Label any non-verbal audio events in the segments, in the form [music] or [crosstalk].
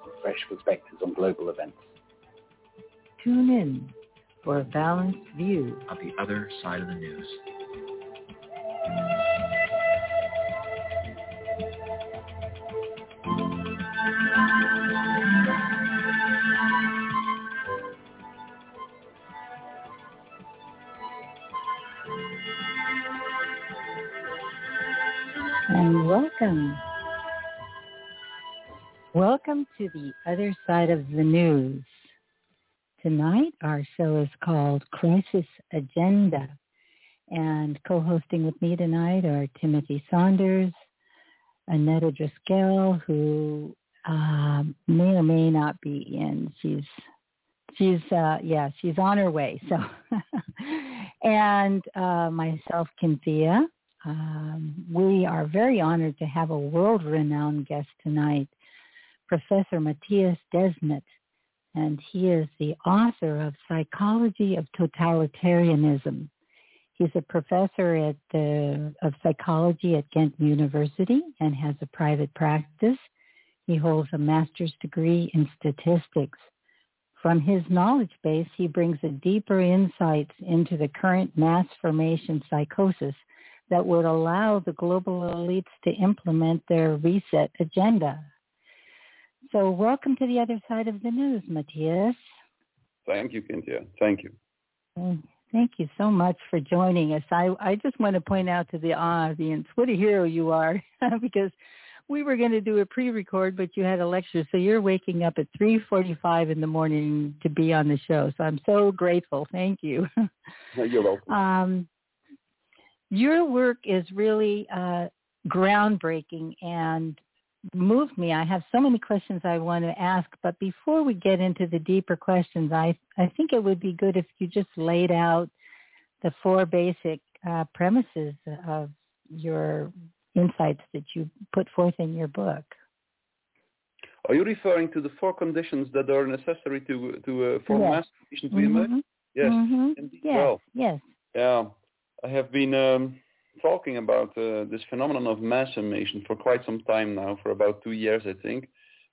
and fresh perspectives on global events. Tune in for a balanced view. of the other side of the news. And welcome. Welcome to the other side of the news. Tonight our show is called Crisis Agenda. And co-hosting with me tonight are Timothy Saunders, Annetta Driscoll, who um, may or may not be in. She's she's uh, yeah, she's on her way. So [laughs] and uh, myself, Cynthia. Um, we are very honored to have a world-renowned guest tonight, Professor Mattias Desmet, and he is the author of Psychology of Totalitarianism. He's a professor at the, of psychology at Ghent University and has a private practice. He holds a master's degree in statistics. From his knowledge base, he brings a deeper insights into the current mass formation psychosis that would allow the global elites to implement their reset agenda. So welcome to the other side of the news, Mattias. Thank you, Cynthia. Thank you. Mm, Thank you so much for joining us. I, I just want to point out to the audience what a hero you are [laughs] because we were going to do a pre-record, but you had a lecture, so you're waking up at 3.45 in the morning to be on the show. So I'm so grateful. Thank you. [laughs] You're welcome. Um, your work is really uh, groundbreaking and moved me. I have so many questions I want to ask, but before we get into the deeper questions, I I think it would be good if you just laid out the four basic uh, premises of your insights that you put forth in your book. Are you referring to the four conditions that are necessary to to uh, for Yes. mass to emerge? Mhm. Yes. Mhm. Yes. Well, yes. yeah, I have been um, talking about uh, this phenomenon of mass formation for quite some time now, for about two years, I think.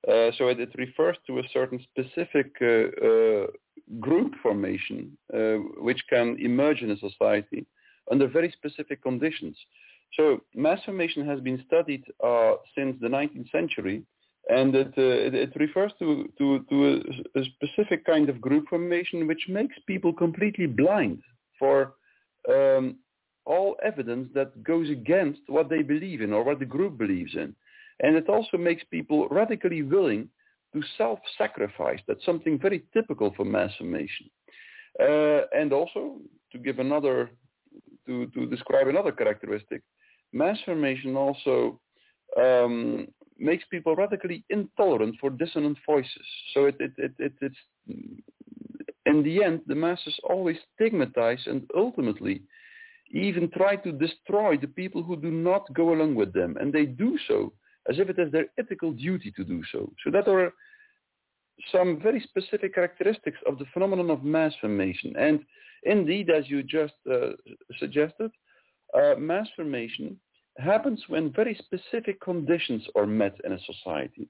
Uh, so it, it refers to a certain specific uh, uh, group formation uh, which can emerge in a society under very specific conditions. So mass formation has been studied since the 19th century, and it, it, it refers to, to, to a, a specific kind of group formation which makes people completely blind for um, all evidence that goes against what they believe in or what the group believes in. And it also makes people radically willing to self-sacrifice. That's something very typical for mass formation. Uh, and also, to give another, to, to describe another characteristic, mass formation also um, makes people radically intolerant for dissonant voices. So it, it, it, it, it's, in the end, the masses always stigmatize and ultimately even try to destroy the people who do not go along with them. And they do so as if it is their ethical duty to do so. So that are some very specific characteristics of the phenomenon of mass formation. And indeed, as you just uh, suggested, uh, mass formation happens when very specific conditions are met in a society.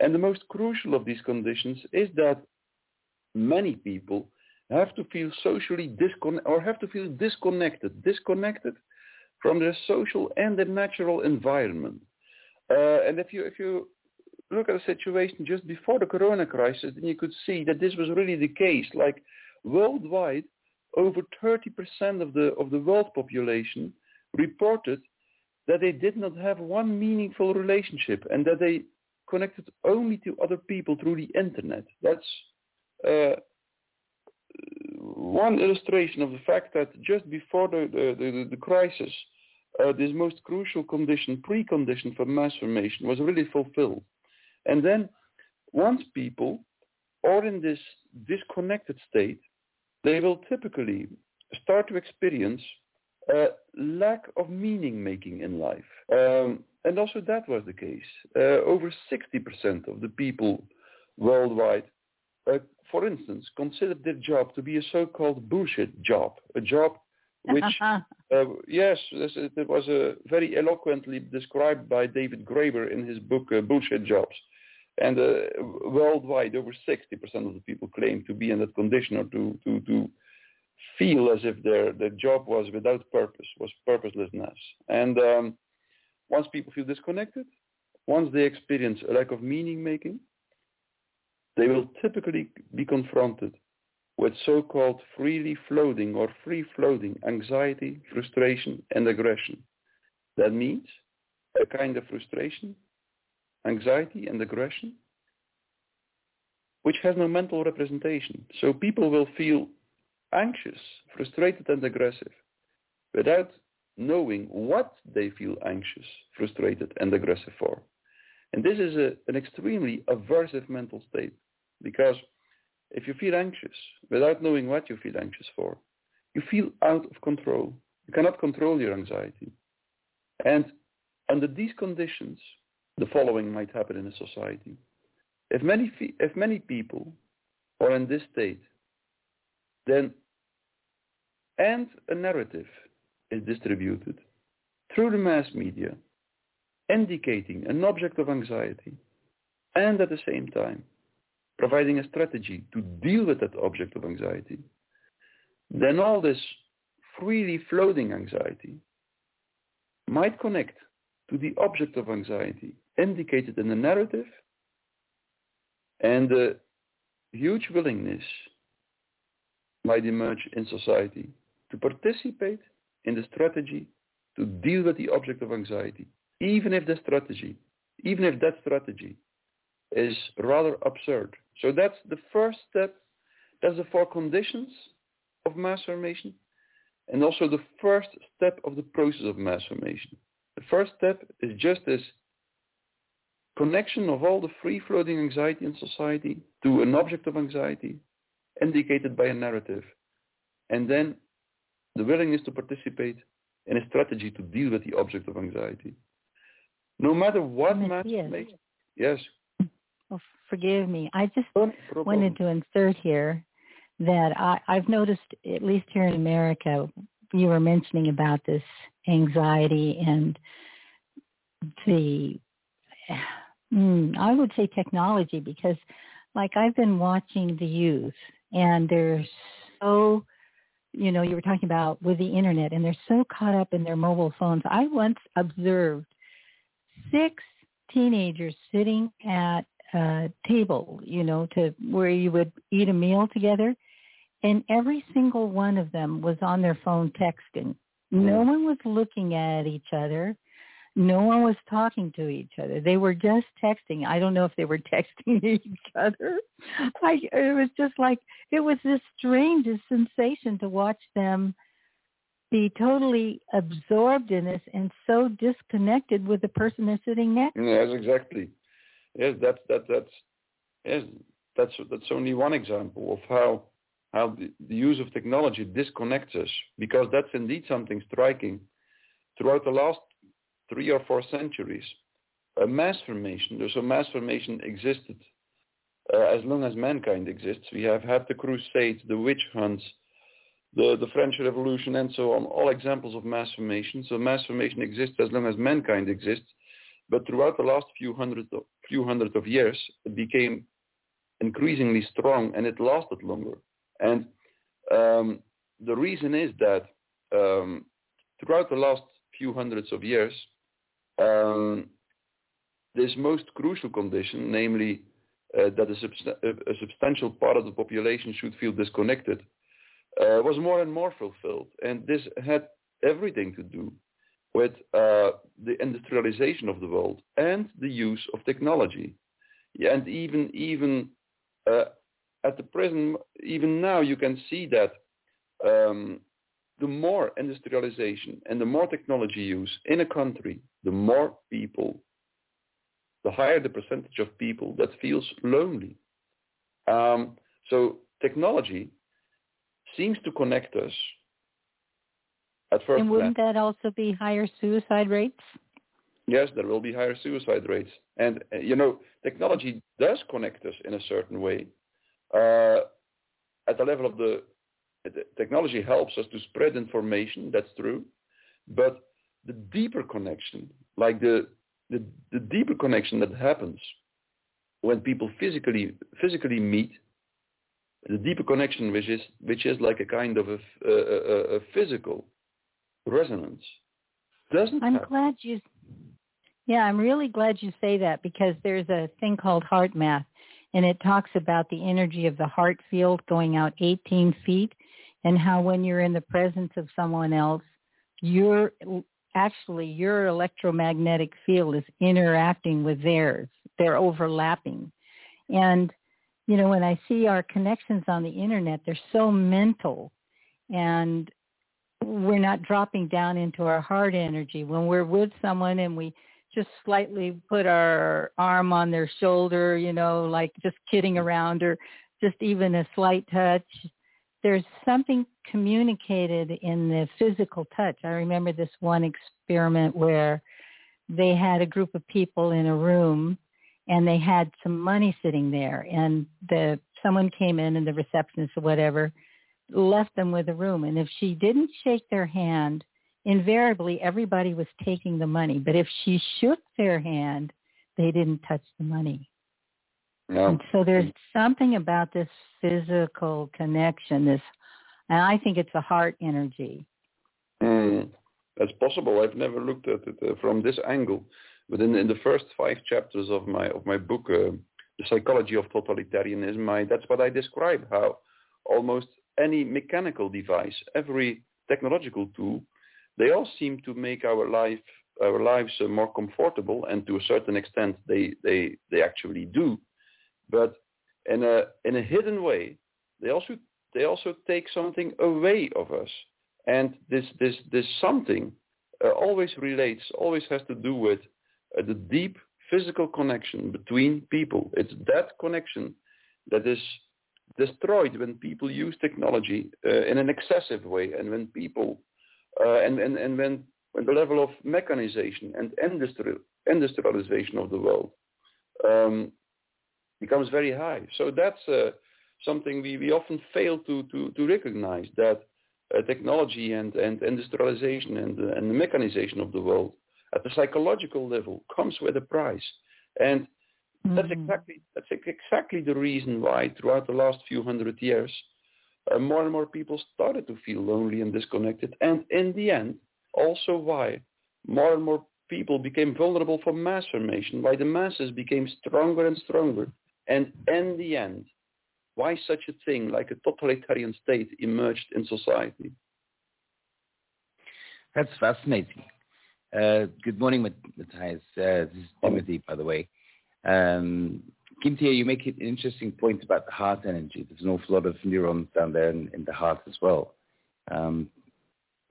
And the most crucial of these conditions is that many people have to feel socially disconnected or have to feel disconnected, disconnected from their social and their natural environment. Uh, and if you if you look at a situation just before the corona crisis, then you could see that this was really the case. Like worldwide, over 30% of the, of the world population reported that they did not have one meaningful relationship and that they connected only to other people through the internet. That's uh, one illustration of the fact that just before the, the, the, the crisis, uh, this most crucial condition, precondition for mass formation was really fulfilled. And then once people are in this disconnected state, they will typically start to experience a lack of meaning making in life. Um, and also that was the case. Uh, over 60% of the people worldwide, uh, for instance, consider their job to be a so-called bullshit job, a job which, [laughs] uh, yes, it was uh, very eloquently described by David Graeber in his book uh, Bullshit Jobs. And uh, worldwide, over 60% of the people claim to be in that condition or to, to, to feel as if their, their job was without purpose, was purposelessness. And um, once people feel disconnected, once they experience a lack of meaning making, they will typically be confronted with so-called freely floating or free-floating anxiety, frustration, and aggression. That means a kind of frustration, anxiety, and aggression which has no mental representation. So people will feel anxious, frustrated, and aggressive without knowing what they feel anxious, frustrated, and aggressive for. And this is a, an extremely aversive mental state because if you feel anxious without knowing what you feel anxious for, you feel out of control. You cannot control your anxiety. And under these conditions, the following might happen in a society. If many, if many people are in this state, then and a narrative is distributed through the mass media indicating an object of anxiety and at the same time providing a strategy to deal with that object of anxiety, then all this freely floating anxiety might connect to the object of anxiety indicated in the narrative and the huge willingness might emerge in society to participate in the strategy to deal with the object of anxiety, even if the strategy, even if that strategy is rather absurd. So that's the first step. That's the four conditions of mass formation and also the first step of the process of mass formation. The first step is just this connection of all the free-floating anxiety in society to an object of anxiety indicated by a narrative. And then the willingness to participate in a strategy to deal with the object of anxiety. No matter what mass makes. Yes. Oh, forgive me. I just wanted to insert here that I, I've noticed, at least here in America, you were mentioning about this anxiety and the, mm, I would say technology because like I've been watching the youth and they're so, you know, you were talking about with the internet and they're so caught up in their mobile phones. I once observed six teenagers sitting at a table, you know, to where you would eat a meal together. And every single one of them was on their phone texting. No hmm. one was looking at each other. No one was talking to each other. They were just texting. I don't know if they were [laughs] texting each other. I, it was just like, it was the strangest sensation to watch them be totally absorbed in this and so disconnected with the person they're sitting next to. Yes, exactly. Yes, that's, that, that's, yes, that's, that's only one example of how how the, the, use of technology disconnects us because that's indeed something striking. Throughout the last three or four centuries, a mass formation, so mass formation existed uh, as long as mankind exists. We have had the crusades, the witch hunts, the, the French Revolution and so on, all examples of mass formation. So mass formation exists as long as mankind exists. But throughout the last few hundreds of, few hundred of years, it became increasingly strong and it lasted longer. And um, the reason is that um, throughout the last few hundreds of years, um, this most crucial condition, namely uh, that a, subst- a, substantial part of the population should feel disconnected, uh, was more and more fulfilled. And this had everything to do with uh, the industrialization of the world and the use of technology. And even even uh, at the present, even now, you can see that um, the more industrialization and the more technology use in a country, the more people, the higher the percentage of people that feels lonely. Um, so technology seems to connect us at first. And wouldn't that also be higher suicide rates? Yes, there will be higher suicide rates. And, uh, you know, technology does connect us in a certain way. Uh, at the level of the, the technology helps us to spread information, that's true. But the deeper connection, like the, the, the deeper connection that happens when people physically physically meet, the deeper connection which is which is like a kind of a, a, a physical resonance doesn't. I'm happen. glad you. Yeah, I'm really glad you say that because there's a thing called HeartMath and it talks about the energy of the heart field going out 18 feet, and how when you're in the presence of someone else, you're actually your electromagnetic field is interacting with theirs. They're overlapping. And, you know, when I see our connections on the internet, they're so mental and we're not dropping down into our heart energy. When we're with someone and we just slightly put our arm on their shoulder, you know, like just kidding around or just even a slight touch, there's something communicated in the physical touch. I remember this one experiment where they had a group of people in a room and they had some money sitting there and the someone came in and the receptionist or whatever left them with a room and if she didn't shake their hand invariably everybody was taking the money but if she shook their hand they didn't touch the money Yeah. and so there's something about this physical connection, this, and I think it's a heart energy. Mm, that's possible. I've never looked at it uh, from this angle, but in, in the first five chapters of my of my book, uh, "The Psychology of Totalitarianism," I, that's what I describe. How almost any mechanical device, every technological tool, they all seem to make our life our lives uh, more comfortable, and to a certain extent, they they they actually do. But in a in a hidden way, they also they also take something away of us. And this this this something uh, always relates, always has to do with uh, the deep physical connection between people. It's that connection that is destroyed when people use technology uh, in an excessive way, and when people uh, and, and and when when the level of mechanization and industrial, industrialization of the world um, becomes very high. So that's uh, something we, we often fail to, to, to recognize that uh, technology and, and industrialization and, uh, and the mechanization of the world at the psychological level comes with a price. And mm-hmm. that's exactly that's exactly the reason why throughout the last few hundred years, uh, more and more people started to feel lonely and disconnected. And in the end, also why more and more people became vulnerable for mass formation, why the masses became stronger and stronger. And in the end, why such a thing like a totalitarian state emerged in society? That's fascinating. Uh, good morning, Mattias. Uh, this is Timothy, by the way. Um, Kimtia, you make an interesting point about the heart energy. There's an awful lot of neurons down there in, in the heart as well. Um,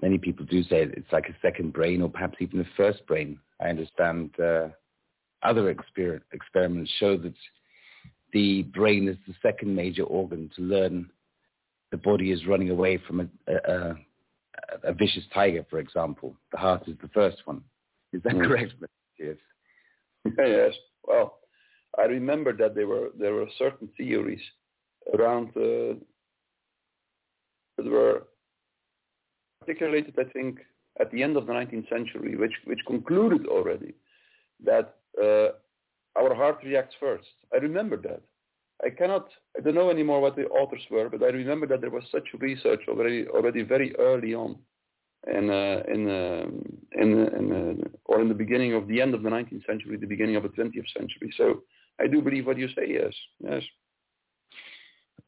many people do say it's like a second brain or perhaps even a first brain. I understand uh, other exper- experiments show that the brain is the second major organ to learn the body is running away from a, a, a vicious tiger, for example. The heart is the first one. Is that mm. correct? Yes. [laughs] yes. Well, I remember that there were there were certain theories around uh, that were articulated, I think, at the end of the 19th century, which which concluded already that uh, our heart reacts first. I remember that. I cannot, I don't know anymore what the authors were, but I remember that there was such research already, already very early on, in, uh, in, uh, in, in uh, or in the beginning of the end of the 19th century, the beginning of the 20th century. So I do believe what you say. Yes, yes.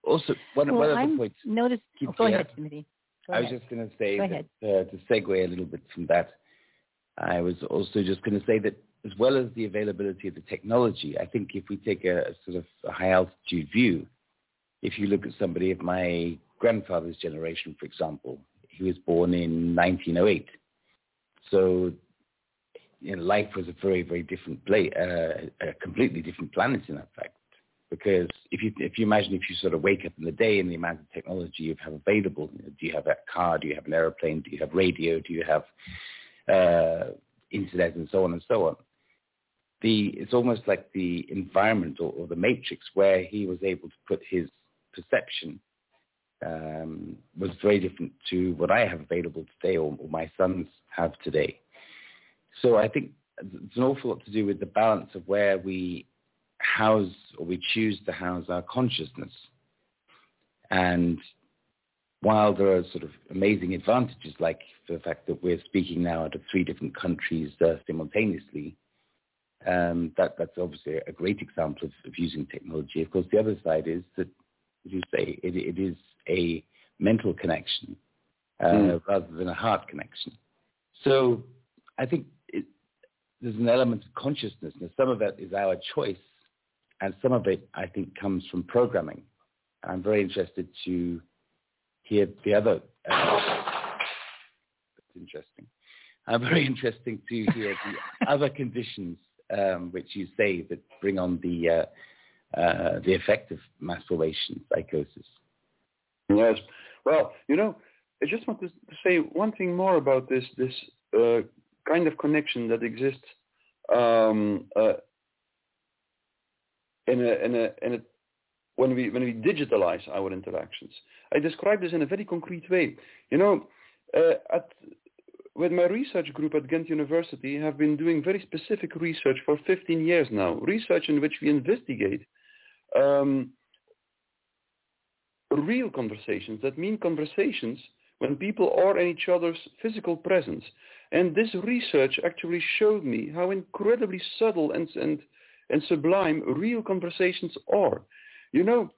also, one, well, one other I'm point. Notice, oh, go ahead, Timothy. Go I was ahead. just going to say, Go that, uh, to segue a little bit from that, I was also just going to say that as well as the availability of the technology, I think if we take a, a sort of a high altitude view, if you look at somebody of my grandfather's generation, for example, he was born in 1908. So you know, life was a very, very different place, uh, a completely different planet in that fact. Because if you if you imagine if you sort of wake up in the day and the amount of technology you have available, you know, do you have a car? Do you have an airplane? Do you have radio? Do you have uh, internet and so on and so on? The it's almost like the environment or, or the matrix where he was able to put his perception um, was very different to what I have available today or, or my sons have today. So I think it's an awful lot to do with the balance of where we house or we choose to house our consciousness. And while there are sort of amazing advantages, like the fact that we're speaking now out of three different countries uh, simultaneously, um, that, that's obviously a great example of, of, using technology. Of course, the other side is that, as you say, it, it is a mental connection uh, mm. rather than a heart connection. So I think there's an element of consciousness. Now, some of it is our choice, and some of it, I think, comes from programming. I'm very interested to hear the other. Uh, that's interesting. I'm very interested to hear the [laughs] other conditions um, which you say that bring on the uh, uh, the effect of mass formation psychosis. Yes. Well, you know, I just want to say one thing more about this this uh, kind of connection that exists um, uh, in a in a in a when we when we digitalize our interactions. I describe this in a very concrete way. You know, uh, at with my research group at Ghent University have been doing very specific research for 15 years now, research in which we investigate um, real conversations. That mean conversations when people are in each other's physical presence. And this research actually showed me how incredibly subtle and, and, and sublime real conversations are. You know,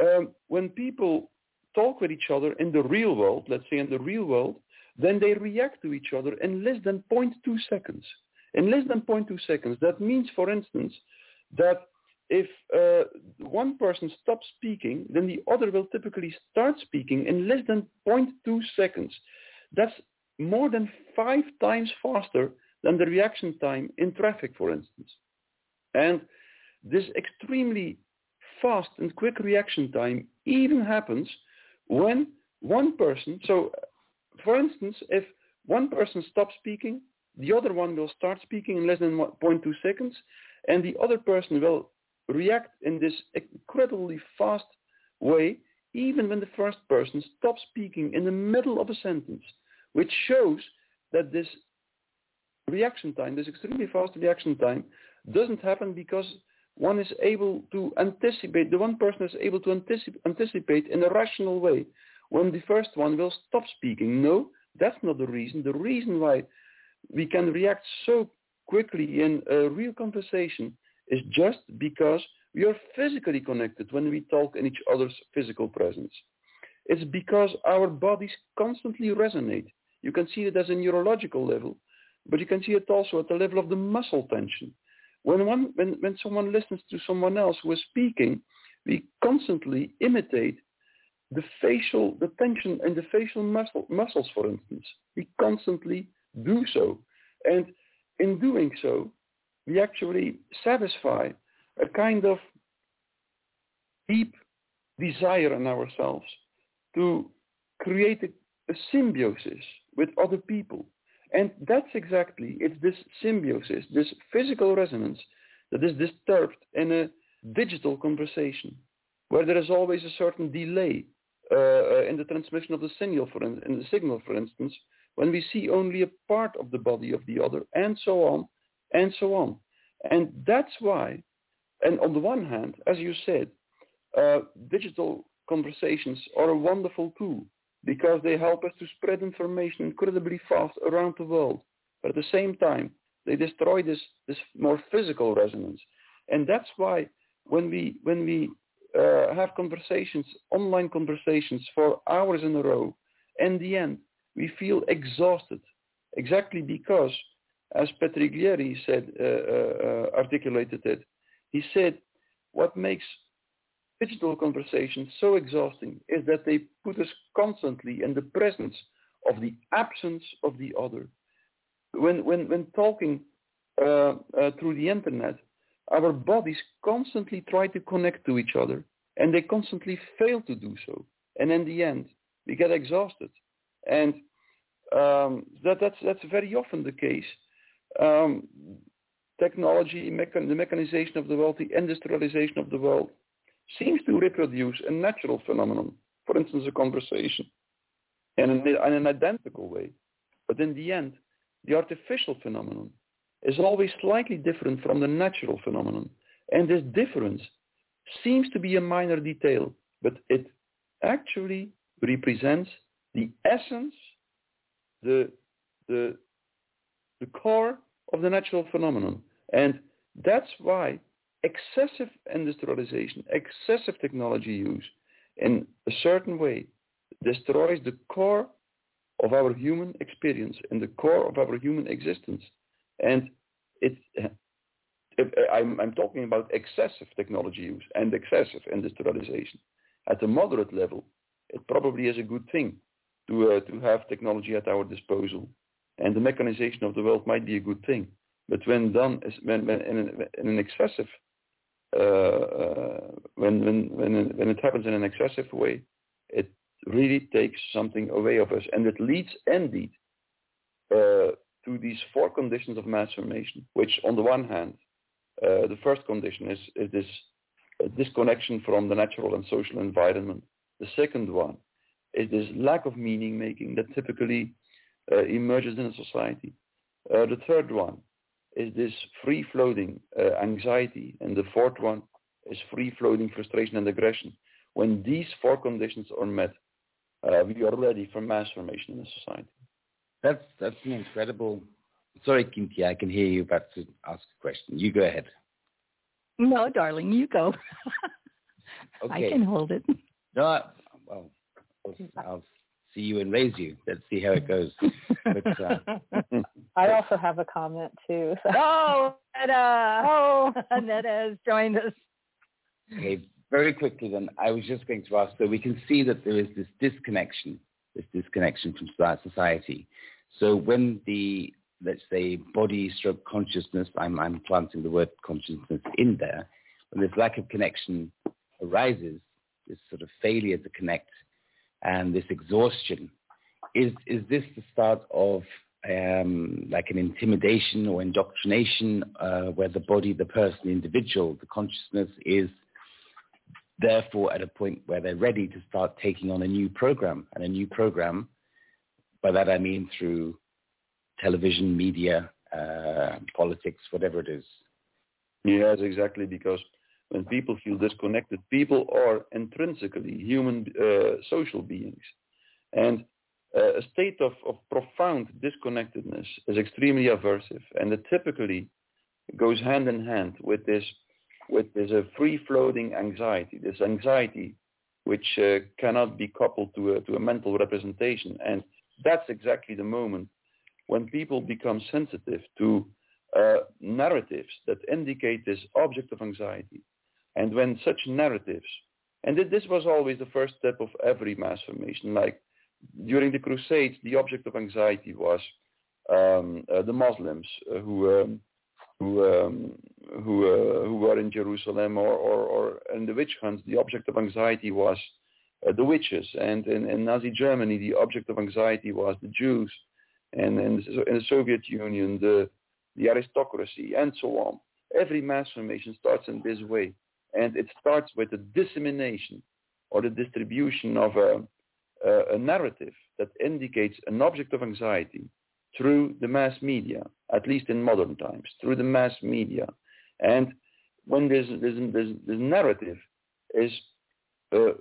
um, when people talk with each other in the real world, let's say in the real world, then they react to each other in less than 0.2 seconds. In less than 0.2 seconds. That means, for instance, that if uh, one person stops speaking, then the other will typically start speaking in less than 0.2 seconds. That's more than five times faster than the reaction time in traffic, for instance. And this extremely fast and quick reaction time even happens when one person, so for instance, if one person stops speaking, the other one will start speaking in less than 0.2 seconds, and the other person will react in this incredibly fast way, even when the first person stops speaking in the middle of a sentence, which shows that this reaction time, this extremely fast reaction time, doesn't happen because one is able to anticipate, the one person is able to anticip- anticipate in a rational way when the first one will stop speaking. No, that's not the reason. The reason why we can react so quickly in a real conversation is just because we are physically connected when we talk in each other's physical presence. It's because our bodies constantly resonate. You can see it as a neurological level, but you can see it also at the level of the muscle tension. When, one, when, when someone listens to someone else who is speaking, we constantly imitate the facial, the tension in the facial muscle, muscles, for instance. We constantly do so. And in doing so, we actually satisfy a kind of deep desire in ourselves to create a, a symbiosis with other people. And that's exactly, it's this symbiosis, this physical resonance that is disturbed in a digital conversation, where there is always a certain delay uh, uh in the transmission of the signal, for in, in the signal, for instance, when we see only a part of the body of the other, and so on, and so on. And that's why, and on the one hand, as you said, uh, digital conversations are a wonderful tool because they help us to spread information incredibly fast around the world. But at the same time, they destroy this, this more physical resonance. And that's why when we, when we uh, have conversations, online conversations for hours in a row. In the end, we feel exhausted, exactly because, as Petriglieri said, uh, uh, articulated it, he said, what makes digital conversations so exhausting is that they put us constantly in the presence of the absence of the other. When, when, when talking uh, uh, through the internet, our bodies constantly try to connect to each other and they constantly fail to do so. And in the end, we get exhausted. And um, that, that's, that's very often the case. Um, technology, mechan- the mechanization of the world, the industrialization of the world seems to reproduce a natural phenomenon, for instance, a conversation, in an, in an identical way. But in the end, the artificial phenomenon is always slightly different from the natural phenomenon. And this difference seems to be a minor detail, but it actually represents the essence, the, the, the core of the natural phenomenon. And that's why excessive industrialization, excessive technology use in a certain way destroys the core of our human experience and the core of our human existence. And it, I'm, I'm talking about excessive technology use and excessive industrialization. At a moderate level, it probably is a good thing to, uh, to have technology at our disposal. And the mechanization of the world might be a good thing. But when done when, when in, an, in an excessive, uh, uh, when, when, when, when it happens in an excessive way, it really takes something away of us. And it leads indeed uh, to these four conditions of mass formation, which on the one hand, uh, the first condition is, is this disconnection from the natural and social environment. The second one is this lack of meaning making that typically uh, emerges in a society. Uh, the third one is this free-floating uh, anxiety, and the fourth one is free-floating frustration and aggression. When these four conditions are met, uh, we are ready for mass formation in a society. That's that's an incredible. Sorry, Kinti, I can hear you about to ask a question. You go ahead. No, darling, you go. [laughs] okay. I can hold it. No, well, I'll see you and raise you. Let's see how it goes. But, uh, [laughs] I also have a comment too. So. [laughs] Oh, Netta! Oh, [laughs] Netta has joined us. Okay, very quickly then, I was just going to ask, so we can see that there is this disconnection, this disconnection from society. So when the, let's say, body stroke consciousness, I'm, I'm planting the word consciousness in there, when this lack of connection arises, this sort of failure to connect and this exhaustion, is, is this the start of um, like an intimidation or indoctrination uh, where the body, the person, the individual, the consciousness is therefore at a point where they're ready to start taking on a new program. And a new program, by that I mean through television, media, uh, politics, whatever it is. Yes, exactly, because when people feel disconnected, people are intrinsically human uh, social beings. And uh, a state of, of profound disconnectedness is extremely aversive, and it typically goes hand in hand with this with this uh, free-floating anxiety, this anxiety which uh, cannot be coupled to a, to a mental representation. And that's exactly the moment when people become sensitive to uh, narratives that indicate this object of anxiety. And when such narratives, and this was always the first step of every mass formation, like during the Crusades, the object of anxiety was um, uh, the Muslims uh, who um, who um, who uh, who were in Jerusalem or, or, or in the witch hunts. The object of anxiety was uh, the witches, and in, in, Nazi Germany, the object of anxiety was the Jews, and in, in the Soviet Union, the the aristocracy, and so on. Every mass formation starts in this way, and it starts with the dissemination or the distribution of a, a, a narrative that indicates an object of anxiety through the mass media, at least in modern times, through the mass media. And when this, this, this, this narrative is uh,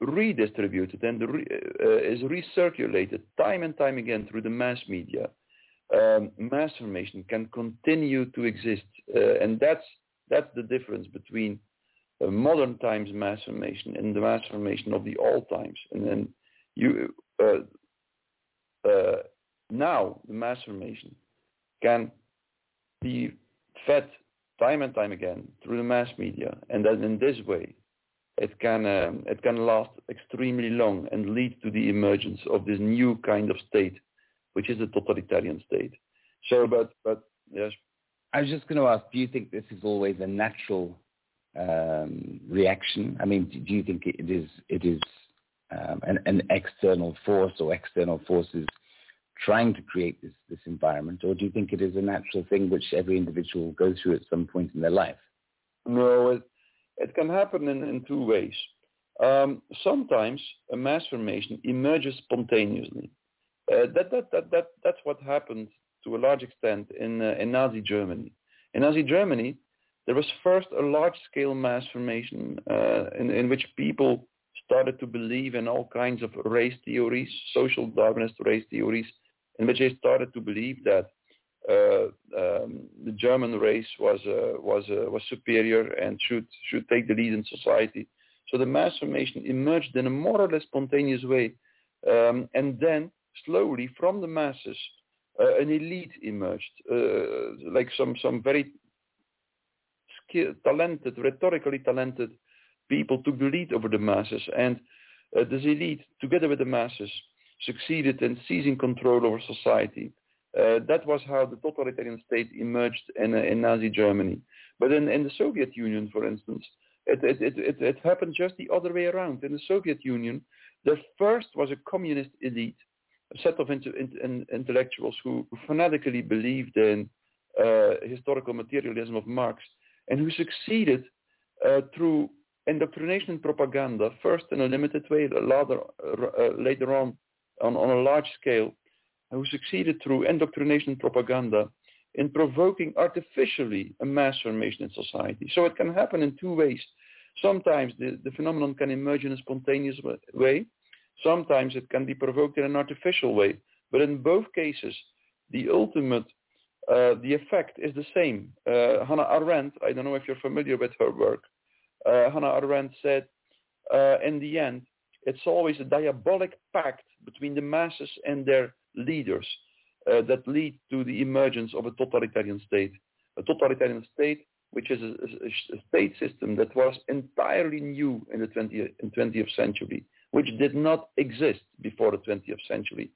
redistributed and re, uh, is recirculated time and time again through the mass media, um, mass formation can continue to exist. Uh, and that's, that's the difference between uh, modern times mass formation and the mass formation of the old times. And then you uh, uh, now the mass formation can be fed time and time again through the mass media, and that in this way it can um, it can last extremely long and lead to the emergence of this new kind of state, which is a totalitarian state. So, but but yes. I was just going to ask: Do you think this is always a natural um, reaction? I mean, do you think it is it is um, an, an, external force or external forces trying to create this this environment, or do you think it is a natural thing which every individual goes through at some point in their life? No, it, it can happen in, in two ways. Um, sometimes a mass formation emerges spontaneously. Uh, that, that, that, that, that's what happened to a large extent in, uh, in Nazi Germany. In Nazi Germany, there was first a large-scale mass formation uh, in, in which people started to believe in all kinds of race theories, social Darwinist race theories, in which they started to believe that uh, um, the German race was uh, was uh, was superior and should should take the lead in society. So the mass formation emerged in a more or less spontaneous way, um, and then slowly from the masses, uh, an elite emerged, uh, like some some very talented, rhetorically talented people took the lead over the masses, and uh, this elite, together with the masses, succeeded in seizing control over society uh, that was how the totalitarian state emerged in, uh, in Nazi Germany. But in, in the Soviet Union, for instance, it, it, it, it, happened just the other way around. In the Soviet Union, there first was a communist elite, a set of inter, in, intellectuals who fanatically believed in uh, historical materialism of Marx and who succeeded uh, through indoctrination propaganda, first in a limited way, later, uh, later on, on on a large scale, who succeeded through indoctrination propaganda in provoking artificially a mass formation in society. So it can happen in two ways. Sometimes the, the phenomenon can emerge in a spontaneous way. Sometimes it can be provoked in an artificial way. But in both cases, the ultimate, uh, the effect is the same. Uh, Hannah Arendt, I don't know if you're familiar with her work, uh, Hannah Arendt said, uh, in the end, it's always a diabolic pact between the masses and their leaders uh, that lead to the emergence of a totalitarian state. A totalitarian state which is a, a, a state system that was entirely new in the 20th, in 20th century, which did not exist before the 20th century,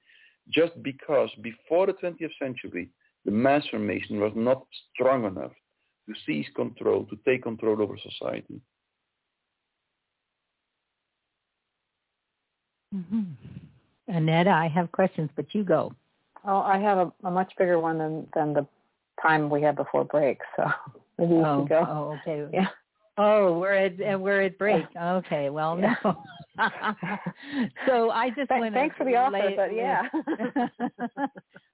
just because before the 20th century, the mass formation was not strong enough to seize control, to take control over society. Mm-hmm. Annette, I have questions, but you go. Oh, I have a, a much bigger one than than the time we had before break. So [laughs] maybe you oh, should go. Oh, okay. [laughs] Yeah. Oh, we're at we're at break. [laughs] Okay. Well, no. [laughs] so I just want to thanks for the offer, but yeah. [laughs]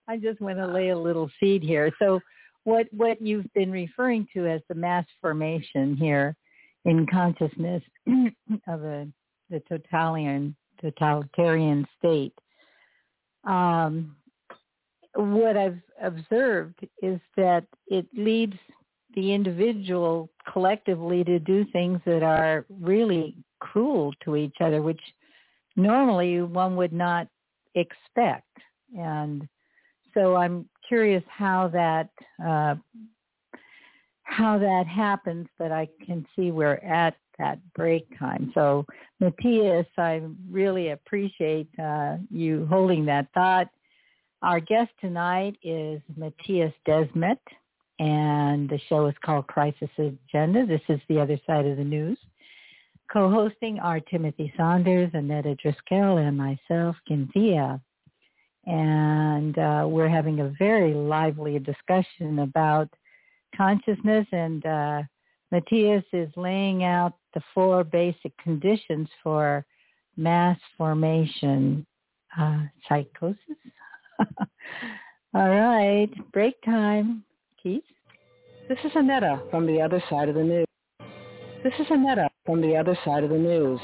I just want to lay a little seed here. So what what you've been referring to as the mass formation here in consciousness [clears throat] of a the totalitarian totalitarian state. Um, what I've observed is that it leads the individual collectively to do things that are really cruel to each other, which normally one would not expect. And so I'm curious how that uh, how that happens, but I can see we're at that break time. So Mattias, I really appreciate uh, you holding that thought. Our guest tonight is Mattias Desmet, and the show is called Crisis Agenda. This is the other side of the news. Co-hosting are Timothy Saunders, Annetta Driscoll, and myself, Kintia. And uh, we're having a very lively discussion about consciousness and uh, Mattias is laying out the four basic conditions for mass formation uh, psychosis. [laughs] All right, break time. Keith? This is Annetta from the other side of the news. This is Annetta from the other side of the news.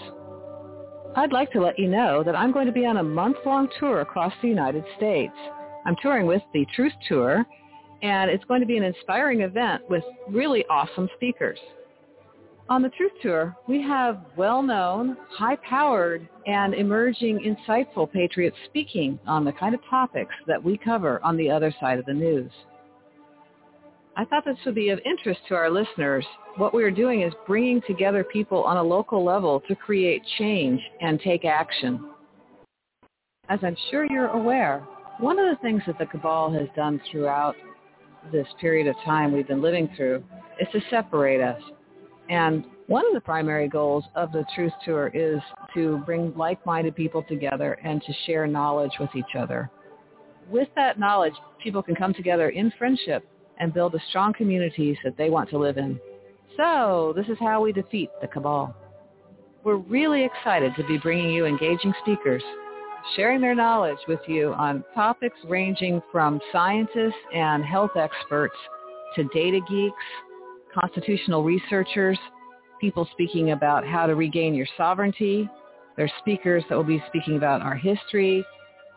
I'd like to let you know that I'm going to be on a month-long tour across the United States. I'm touring with the Truth Tour, and it's going to be an inspiring event with really awesome speakers. On the Truth Tour, we have well-known, high-powered, and emerging insightful patriots speaking on the kind of topics that we cover on the other side of the news. I thought this would be of interest to our listeners. What we are doing is bringing together people on a local level to create change and take action. As I'm sure you're aware, one of the things that the cabal has done throughout this period of time we've been living through is to separate us and one of the primary goals of the Truth Tour is to bring like-minded people together and to share knowledge with each other. With that knowledge, people can come together in friendship and build the strong communities that they want to live in. So this is how we defeat the cabal. We're really excited to be bringing you engaging speakers, sharing their knowledge with you on topics ranging from scientists and health experts to data geeks, constitutional researchers, people speaking about how to regain your sovereignty. There's speakers that will be speaking about our history,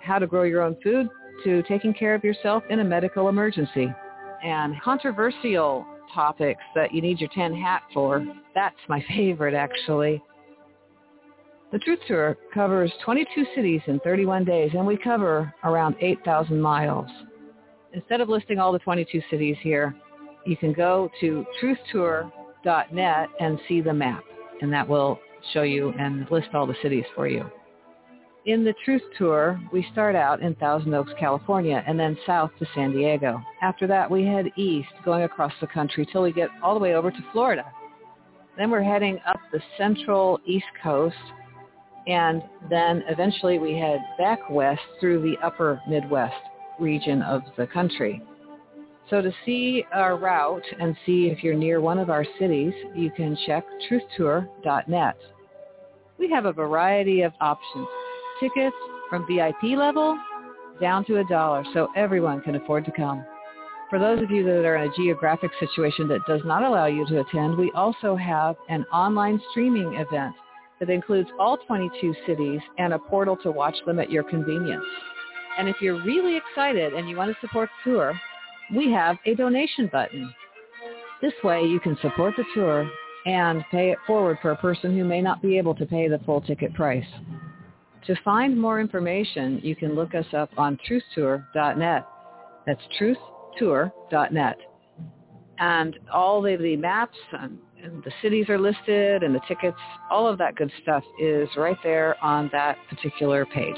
how to grow your own food, to taking care of yourself in a medical emergency. And controversial topics that you need your 10 hat for. That's my favorite, actually. The Truth Tour covers 22 cities in 31 days, and we cover around 8,000 miles. Instead of listing all the 22 cities here, you can go to truthtour.net and see the map, and that will show you and list all the cities for you. In the Truth Tour, we start out in Thousand Oaks, California, and then south to San Diego. After that, we head east, going across the country till we get all the way over to Florida. Then we're heading up the central east coast, and then eventually we head back west through the upper Midwest region of the country. So to see our route and see if you're near one of our cities, you can check truthtour.net. We have a variety of options. Tickets from VIP level down to a dollar so everyone can afford to come. For those of you that are in a geographic situation that does not allow you to attend, we also have an online streaming event that includes all 22 cities and a portal to watch them at your convenience. And if you're really excited and you want to support the tour, we have a donation button. This way you can support the tour and pay it forward for a person who may not be able to pay the full ticket price. To find more information, you can look us up on truthtour.net. That's truthtour.net. And all of the maps and, and the cities are listed and the tickets, all of that good stuff is right there on that particular page.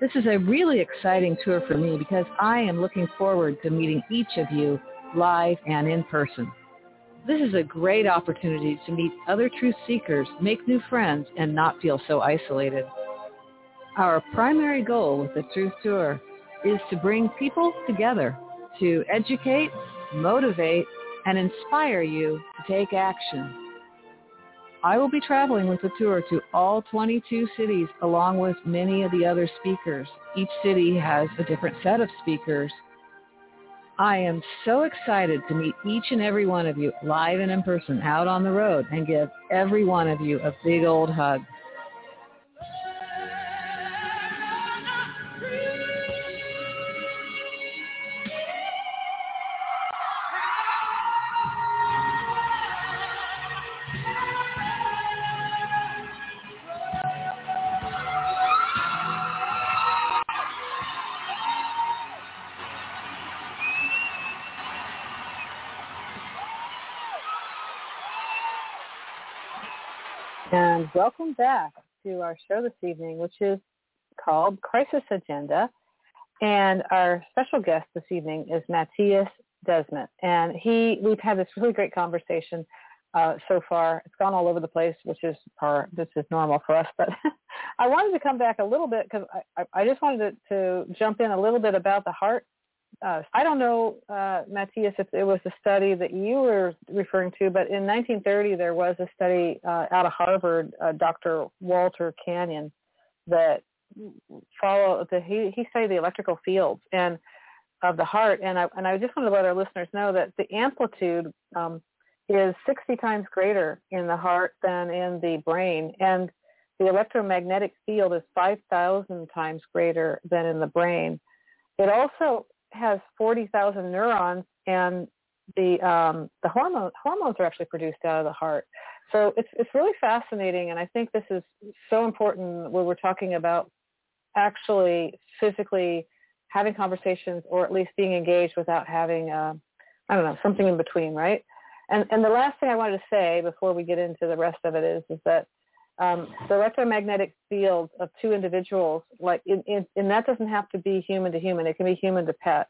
This is a really exciting tour for me because I am looking forward to meeting each of you live and in person. This is a great opportunity to meet other truth seekers, make new friends, and not feel so isolated. Our primary goal with the Truth Tour is to bring people together to educate, motivate, and inspire you to take action I will be traveling with the tour to all 22 cities along with many of the other speakers. Each city has a different set of speakers. I am so excited to meet each and every one of you live and in person out on the road and give every one of you a big old hug. Welcome back to our show this evening, which is called Crisis Agenda. And our special guest this evening is Mattias Desmet. And he, we've had this really great conversation uh, so far. It's gone all over the place, which is par, this is normal for us. [laughs] But I wanted to come back a little bit because I, I, just wanted to, to jump in a little bit about the heart I don't know, uh, Mattias, if it was the study that you were referring to, but in 1930 there was a study uh, out of Harvard, uh, Dr. Walter Cannon, that follow the he he studied the electrical fields and of the heart, and I and I just wanted to let our listeners know that the amplitude um, is 60 times greater in the heart than in the brain, and the electromagnetic field is 5,000 times greater than in the brain. It also has 40,000 neurons and the um, the hormone hormones are actually produced out of the heart. So it's it's really fascinating, and I think this is so important when we're talking about actually physically having conversations or at least being engaged without having uh, I don't know something in between, right? And and the last thing I wanted to say before we get into the rest of it is is that um, the electromagnetic field of two individuals, like in, in, and that doesn't have to be human to human. It can be human to pet.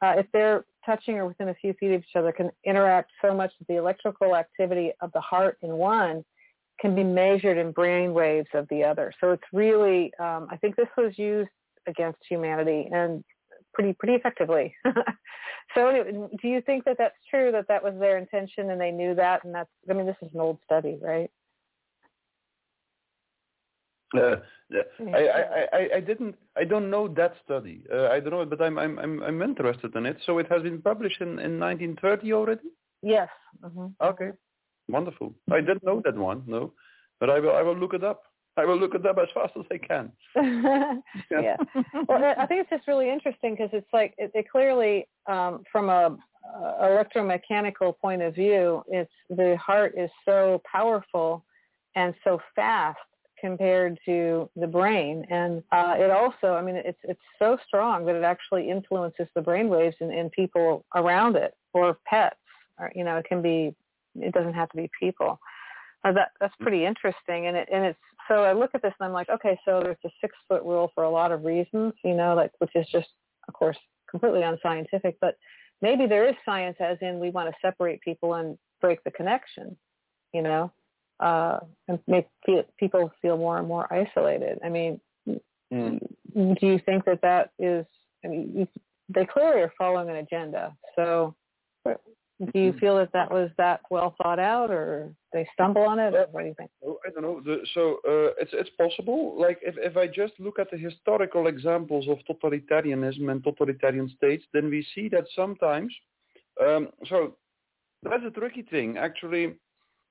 Uh, if they're touching or within a few feet of each other, can interact so much that the electrical activity of the heart in one can be measured in brain waves of the other. So it's really, um, I think this was used against humanity and pretty pretty effectively. [laughs] so anyway, do you think that that's true that that was their intention and they knew that and that's I mean this is an old study, right? Uh, I, I, I, I didn't I don't know that study. Uh, I don't know, but I'm I'm I'm I'm interested in it. So it has been published in, in 1930 already. Yes. Mm-hmm. Okay, wonderful. I didn't know that one. No, but I will I will look it up. I will look it up as [laughs] fast as I can. [laughs] yeah. Well, I think it's just really interesting because it's like it, it clearly, um, from a, a electromechanical point of view, it's the heart is so powerful and so fast compared to the brain. And uh, it also, I mean, it's it's so strong that it actually influences the brain waves in, in people around it or pets. Or, you know, it can be, it doesn't have to be people. Uh, that that's pretty interesting. And it and it's so I look at this and I'm like, okay, so there's a six foot rule for a lot of reasons, you know, like which is just, of course, completely unscientific. But maybe there is science, as in we want to separate people and break the connection, you know uh, and make people feel more and more isolated. I mean, mm. do you think that that is? I mean, you, they clearly are following an agenda. So, do you mm-hmm. feel that that was that well thought out, or they stumble on it? Or what do you think? Oh, I don't know. The, so uh, it's it's possible. Like if if I just look at the historical examples of totalitarianism and totalitarian states, then we see that sometimes. Um, so that's a tricky thing, actually.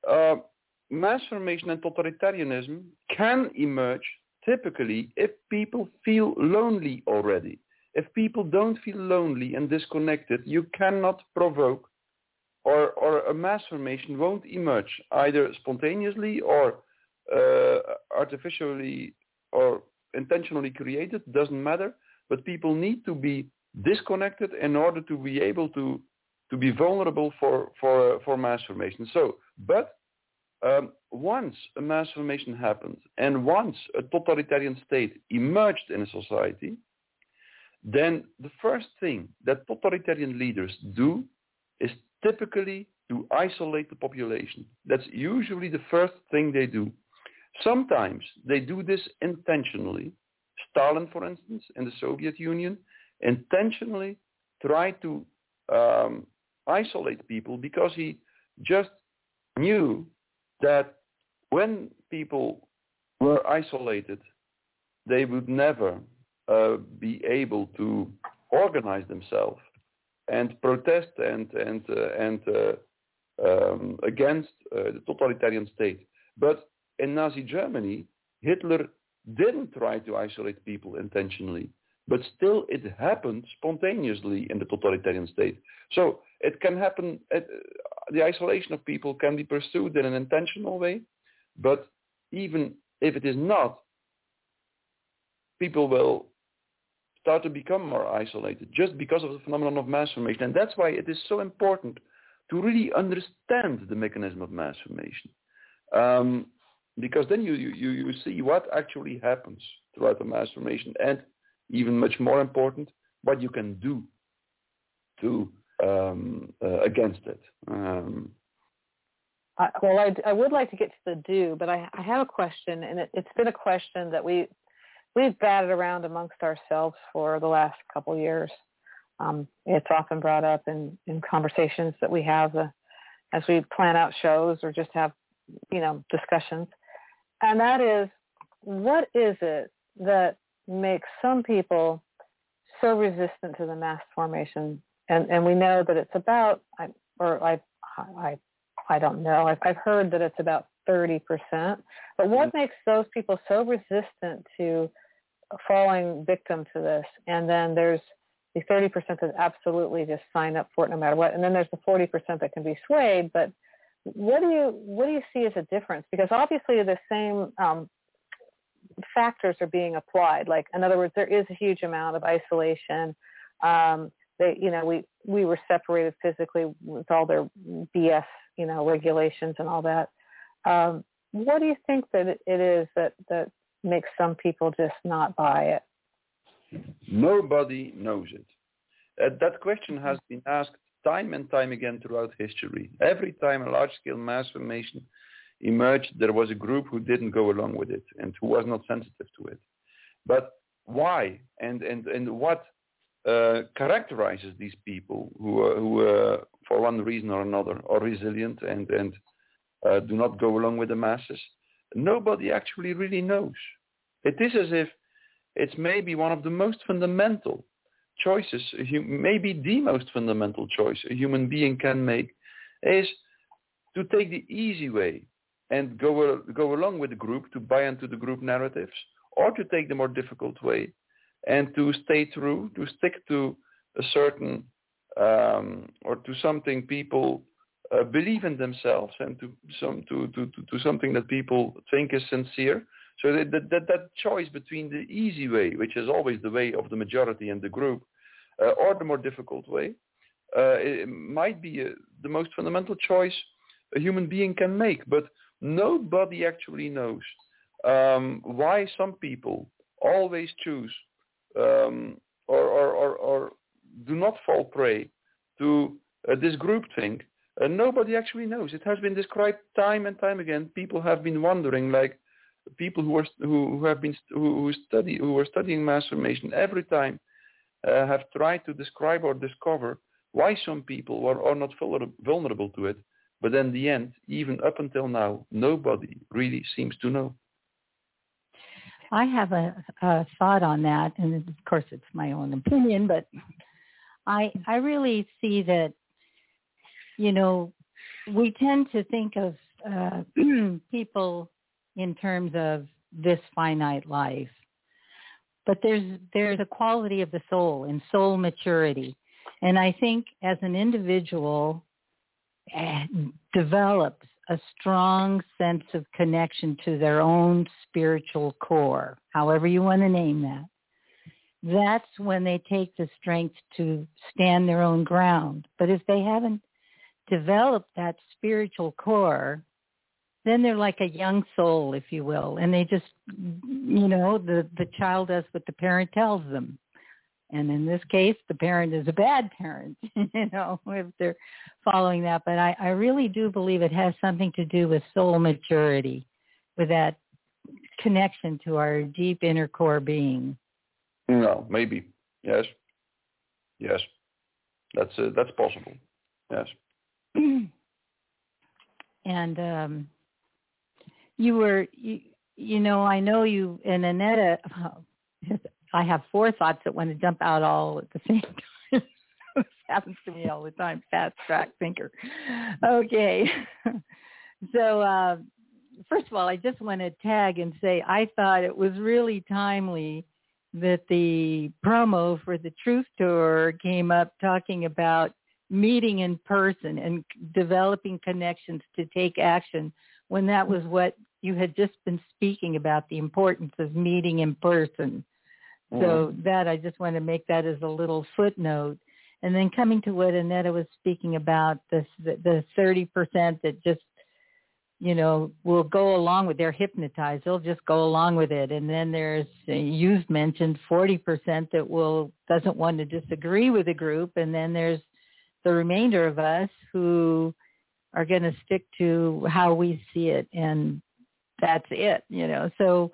Uh, mass formation and totalitarianism can emerge typically if people feel lonely already. If people don't feel lonely and disconnected, you cannot provoke or, or a mass formation won't emerge either spontaneously or uh, artificially or intentionally created, doesn't matter, but people need to be disconnected in order to be able to, to be vulnerable for, for, for mass formation. So, but um, once a mass formation happens and once a totalitarian state emerged in a society, then the first thing that totalitarian leaders do is typically to isolate the population. That's usually the first thing they do. Sometimes they do this intentionally. Stalin, for instance, in the Soviet Union, intentionally tried to um, isolate people because he just knew that when people were isolated, they would never uh, be able to organize themselves and protest and and uh, and uh, um, against uh, the totalitarian state. But in Nazi Germany, Hitler didn't try to isolate people intentionally, but still it happened spontaneously in the totalitarian state. So it can happen. At, the isolation of people can be pursued in an intentional way, but even if it is not, people will start to become more isolated just because of the phenomenon of mass formation. And that's why it is so important to really understand the mechanism of mass formation. Um, because then you, you, you see what actually happens throughout the mass formation and even much more important, what you can do to um, uh, against it. Um, I, well, I, I, would like to get to the do, but I, I have a question, and it, has been a question that we we've batted around amongst ourselves for the last couple of years. Um, it's often brought up in, in conversations that we have uh, as we plan out shows or just have, you know, discussions, and that is, what is it that makes some people so resistant to the mass formation and and we know that it's about or I I I don't know. I've, I've heard that it's about 30%. But what mm-hmm. makes those people so resistant to falling victim to this? And then there's the 30% that absolutely just sign up for it no matter what, and then there's the 40% that can be swayed. But what do you what do you see as a difference? Because obviously the same um, factors are being applied. Like in other words, there is a huge amount of isolation. Um, they, you know, we we were separated physically with all their BS, you know, regulations and all that. Um, what do you think that it is that that makes some people just not buy it? Nobody knows it. Uh, that question has been asked time and time again throughout history. Every time a large-scale mass formation emerged, there was a group who didn't go along with it and who was not sensitive to it. But why and, and, and what uh, characterizes these people who, uh, who uh, for one reason or another, are resilient and, and uh, do not go along with the masses? Nobody actually really knows. It is as if it's maybe one of the most fundamental choices, maybe the most fundamental choice a human being can make, is to take the easy way and go, go along with the group, to buy into the group narratives, or to take the more difficult way and to stay true, to stick to a certain um, or to something people uh, believe in themselves and to some to, to, to, to something that people think is sincere. So that, that, that choice between the easy way, which is always the way of the majority and the group, uh, or the more difficult way, uh, it might be a, uh, the most fundamental choice a human being can make. But nobody actually knows um, why some people always choose um, or, or, or, or, do not fall prey to uh, this group thing. Uh, nobody actually knows. It has been described time and time again. People have been wondering, like people who are who, who have been who, who study who were studying mass formation every time uh, have tried to describe or discover why some people are, are not vulnerable to it. But in the end, even up until now, nobody really seems to know. I have a, a thought on that, and of course it's my own opinion, but I I really see that, you know, we tend to think of uh, [clears throat] people in terms of this finite life, but there's there's a quality of the soul and soul maturity, and I think as an individual uh, develops a strong sense of connection to their own spiritual core, however you want to name that, that's when they take the strength to stand their own ground. But if they haven't developed that spiritual core, then they're like a young soul, if you will, and they just, you know, the the child does what the parent tells them and in this case the parent is a bad parent [laughs] you know if they're following that. But i i really do believe it has something to do with soul maturity with that connection to our deep inner core being. No maybe. Yes. Yes. That's uh, that's possible. Yes. [clears throat] And um you were you, you know i know you and annetta [laughs] I have four thoughts that want to jump out all at the [laughs] same time. this happens to me all the time. Fast track thinker. Okay. [laughs] so uh, first of all, I just want to tag and say I thought it was really timely that the promo for the Truth Tour came up talking about meeting in person and developing connections to take action when that was what you had just been speaking about the importance of meeting in person. So mm-hmm. that I just want to make that as a little footnote. And then coming to what Annetta was speaking about, this the thirty percent that just you know will go along with they're hypnotized they'll just go along with it. And then there's you've mentioned 40% that will doesn't want to disagree with the group. And then there's the remainder of us who are going to stick to how we see it. And that's it you know. So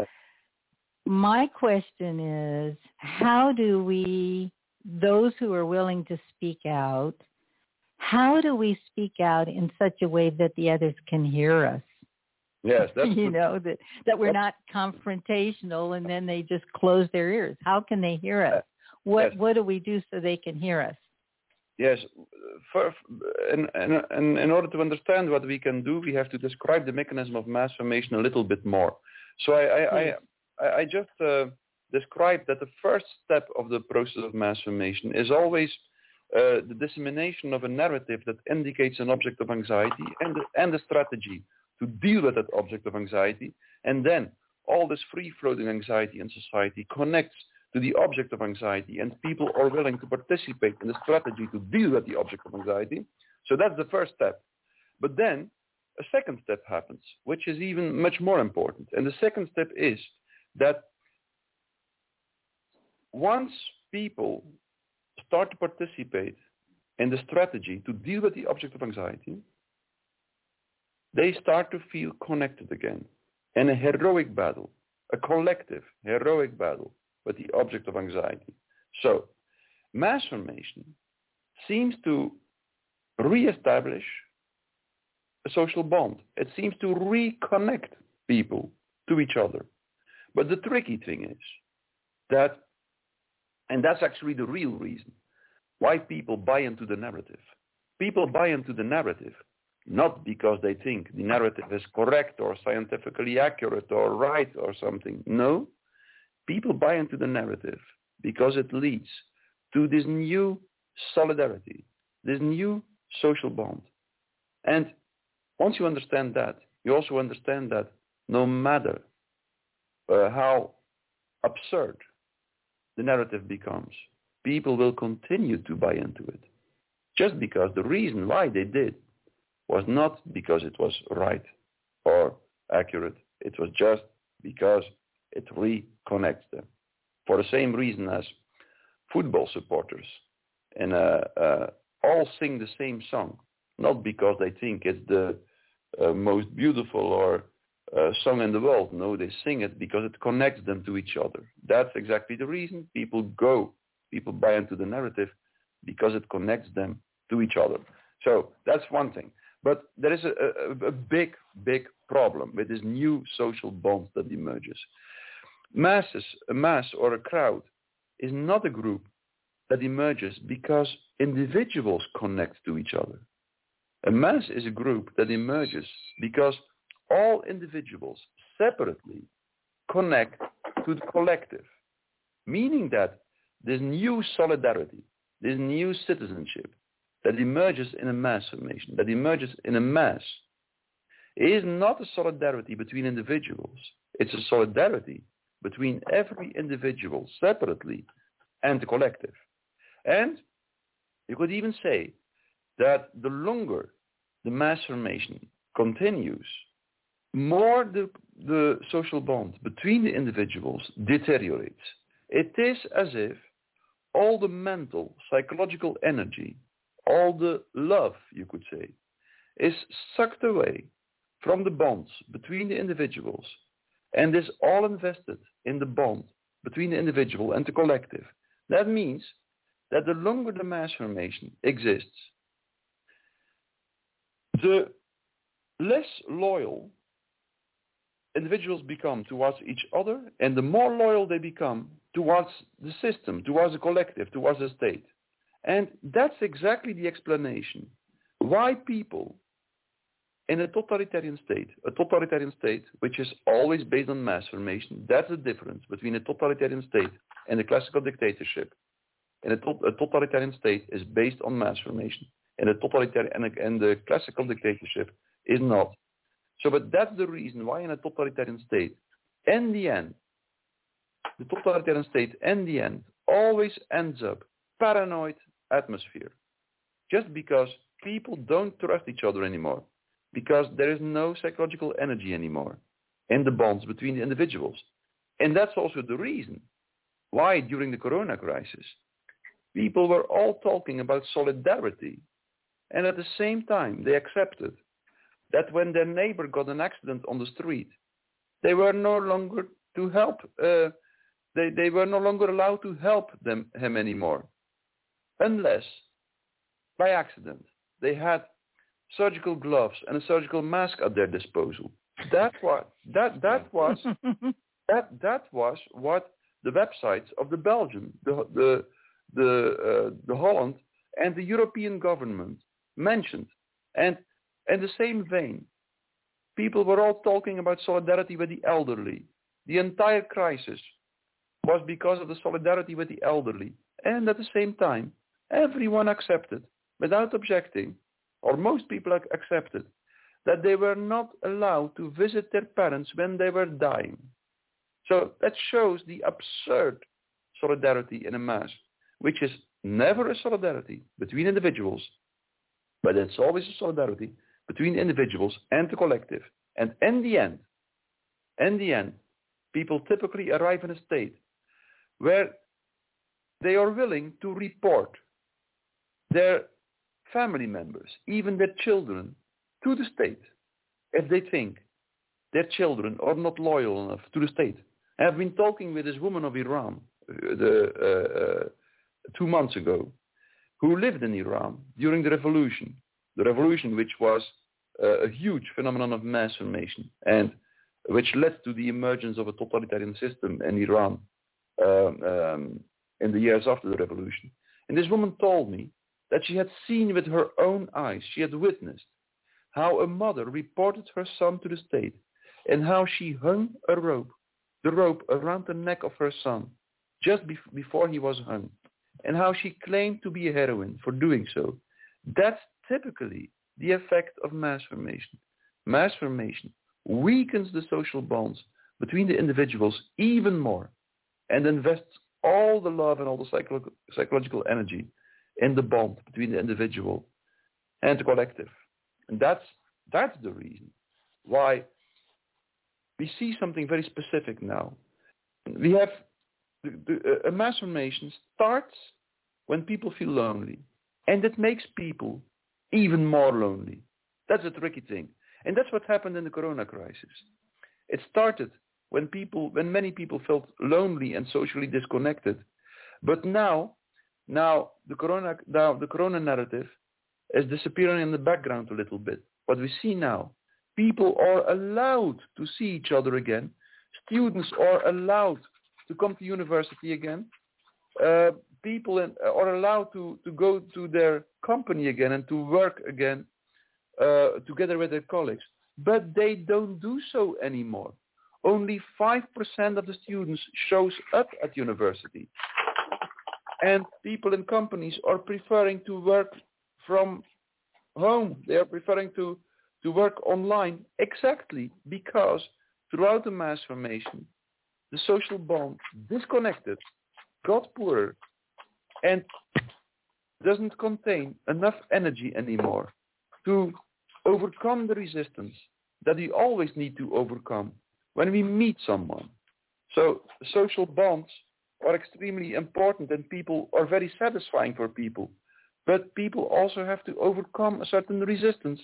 my question is, how do we, those who are willing to speak out, how do we speak out in such a way that the others can hear us? Yes, that's [laughs] you know that that we're not confrontational, and then they just close their ears. How can they hear us? What yes. what do we do so they can hear us? Yes, for, in, in, in order to understand what we can do, we have to describe the mechanism of mass formation a little bit more. So I, I, I, I just uh, described that the first step of the process of mass formation is always uh, the dissemination of a narrative that indicates an object of anxiety and, and a strategy to deal with that object of anxiety. And then all this free-floating anxiety in society connects to the object of anxiety and people are willing to participate in the strategy to deal with the object of anxiety. So that's the first step. But then a second step happens, which is even much more important. And the second step is that once people start to participate in the strategy to deal with the object of anxiety, they start to feel connected again in a heroic battle, a collective heroic battle with the object of anxiety. So mass formation seems to reestablish a social bond. It seems to reconnect people to each other. But the tricky thing is that, and that's actually the real reason why people buy into the narrative. People buy into the narrative not because they think the narrative is correct or scientifically accurate or right or something. No, people buy into the narrative because it leads to this new solidarity, this new social bond. And once you understand that, you also understand that no matter uh, how absurd the narrative becomes, people will continue to buy into it. Just because the reason why they did was not because it was right or accurate. It was just because it reconnects them. For the same reason as football supporters and uh, uh, all sing the same song, not because they think it's the uh, most beautiful or uh, song in the world. No, they sing it because it connects them to each other. That's exactly the reason people go, people buy into the narrative because it connects them to each other. So that's one thing. But there is a, a, a big, big problem with this new social bond that emerges. Masses, a mass or a crowd is not a group that emerges because individuals connect to each other. A mass is a group that emerges because all individuals separately connect to the collective, meaning that this new solidarity, this new citizenship that emerges in a mass formation, that emerges in a mass, is not a solidarity between individuals. It's a solidarity between every individual separately and the collective. And you could even say that the longer the mass formation continues, more the, the social bond between the individuals deteriorates. It is as if all the mental, psychological energy, all the love, you could say, is sucked away from the bonds between the individuals and is all invested in the bond between the individual and the collective. That means that the longer the mass formation exists, the less loyal individuals become towards each other and the more loyal they become towards the system, towards the collective, towards the state. And that's exactly the explanation why people in a totalitarian state, a totalitarian state which is always based on mass formation, that's the difference between a totalitarian state and a classical dictatorship. And a, to- a totalitarian state is based on mass formation and a totalitarian and, a, and the classical dictatorship is not. So, but that's the reason why in a totalitarian state, in the end, the totalitarian state, in the end, always ends up paranoid atmosphere, just because people don't trust each other anymore, because there is no psychological energy anymore in the bonds between the individuals. And that's also the reason why during the corona crisis, people were all talking about solidarity. And at the same time, they accepted that when their neighbor got an accident on the street, they were no longer to help. Uh, they, they were no longer allowed to help them him anymore, unless by accident they had surgical gloves and a surgical mask at their disposal. That was that that was [laughs] that that was what the websites of the Belgium, the the the, uh, the Holland, and the European government mentioned. And in the same vein, people were all talking about solidarity with the elderly. The entire crisis was because of the solidarity with the elderly. And at the same time, everyone accepted, without objecting, or most people accepted, that they were not allowed to visit their parents when they were dying. So that shows the absurd solidarity in a mass, which is never a solidarity between individuals, but it's always a solidarity between individuals and the collective. And in the end, in the end, people typically arrive in a state where they are willing to report their family members, even their children, to the state if they think their children are not loyal enough to the state. I have been talking with this woman of Iran uh, the, uh, uh, two months ago who lived in Iran during the revolution, the revolution which was uh, a huge phenomenon of mass formation and which led to the emergence of a totalitarian system in Iran um, um, in the years after the revolution. And this woman told me that she had seen with her own eyes, she had witnessed how a mother reported her son to the state and how she hung a rope, the rope around the neck of her son just be- before he was hung and how she claimed to be a heroine for doing so. That's typically the effect of mass formation. Mass formation weakens the social bonds between the individuals even more and invests all the love and all the psycholo- psychological energy in the bond between the individual and the collective. And that's, that's the reason why we see something very specific now. We have the, the, uh, a mass formation starts when people feel lonely. And it makes people even more lonely. That's a tricky thing. And that's what happened in the corona crisis. It started when people, when many people felt lonely and socially disconnected. But now, now the corona, now the corona narrative is disappearing in the background a little bit. What we see now, people are allowed to see each other again. Students are allowed to come to university again. Uh, people in, are allowed to, to go to their company again and to work again uh, together with their colleagues. But they don't do so anymore. Only 5% of the students shows up at university. And people in companies are preferring to work from home. They are preferring to, to work online exactly because throughout the mass formation, the social bond disconnected, got poorer, and doesn't contain enough energy anymore to overcome the resistance that we always need to overcome when we meet someone. So social bonds are extremely important and people are very satisfying for people. But people also have to overcome a certain resistance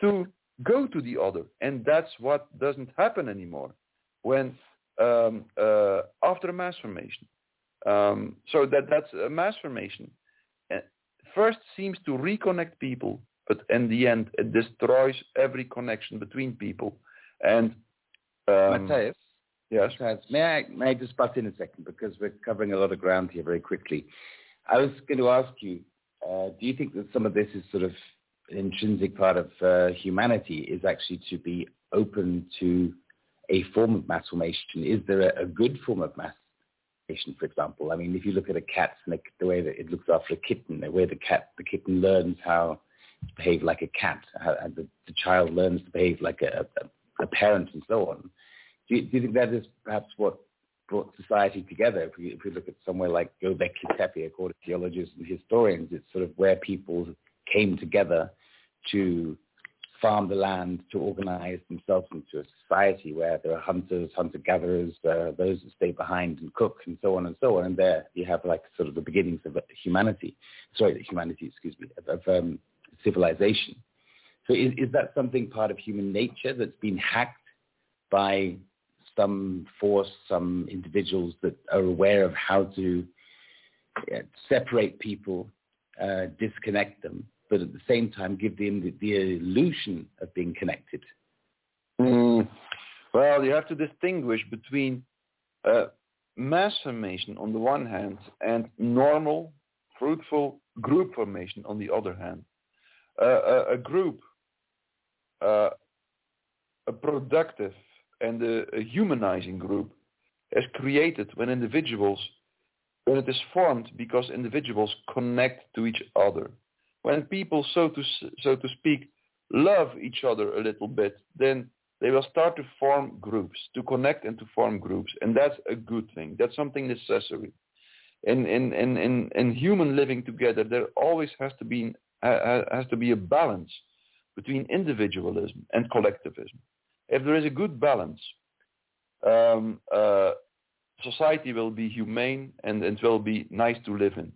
to go to the other. And that's what doesn't happen anymore when um, uh, after a mass formation. Um, so that, that's a mass formation. Uh, first seems to reconnect people, but in the end it destroys every connection between people. And um, Mattias, yes, Mattias, may I may I just butt in a second because we're covering a lot of ground here very quickly. I was going to ask you, uh, do you think that some of this is sort of an intrinsic part of uh, humanity is actually to be open to a form of mass formation? Is there a, a good form of mass for example? I mean, if you look at a cat and the, way that it looks after a kitten, the way the cat, the kitten learns how to behave like a cat, how, the, the child learns to behave like a, a, a parent and so on. Do you, do you think that is perhaps what brought society together. If we, if we look at somewhere like Göbekli Tepe, according to geologists and historians, it's sort of where people came together to farm the land, to organize themselves into a society where there are hunters, hunter-gatherers, uh, those that stay behind and cook, and so on and so on. And there you have like sort of the beginnings of humanity, sorry, humanity, excuse me, of, of um, civilization. So is, is that something part of human nature that's been hacked by some force, some individuals that are aware of how to yeah, separate people, uh, disconnect them, but at the same time give them the, the illusion of being connected? Mm, well, you have to distinguish between uh, mass formation on the one hand and normal, fruitful group formation on the other hand. Uh, a, a, group, uh, a productive and a, a humanizing group is created when individuals, when it is formed because individuals connect to each other. When people, so to, so to speak, love each other a little bit, then they will start to form groups, to connect and to form groups. And that's a good thing. That's something necessary. In, in, in, in, in human living together, there always has to be, has to be a balance between individualism and collectivism. If there is a good balance, um, uh, society will be humane and it will be nice to live in.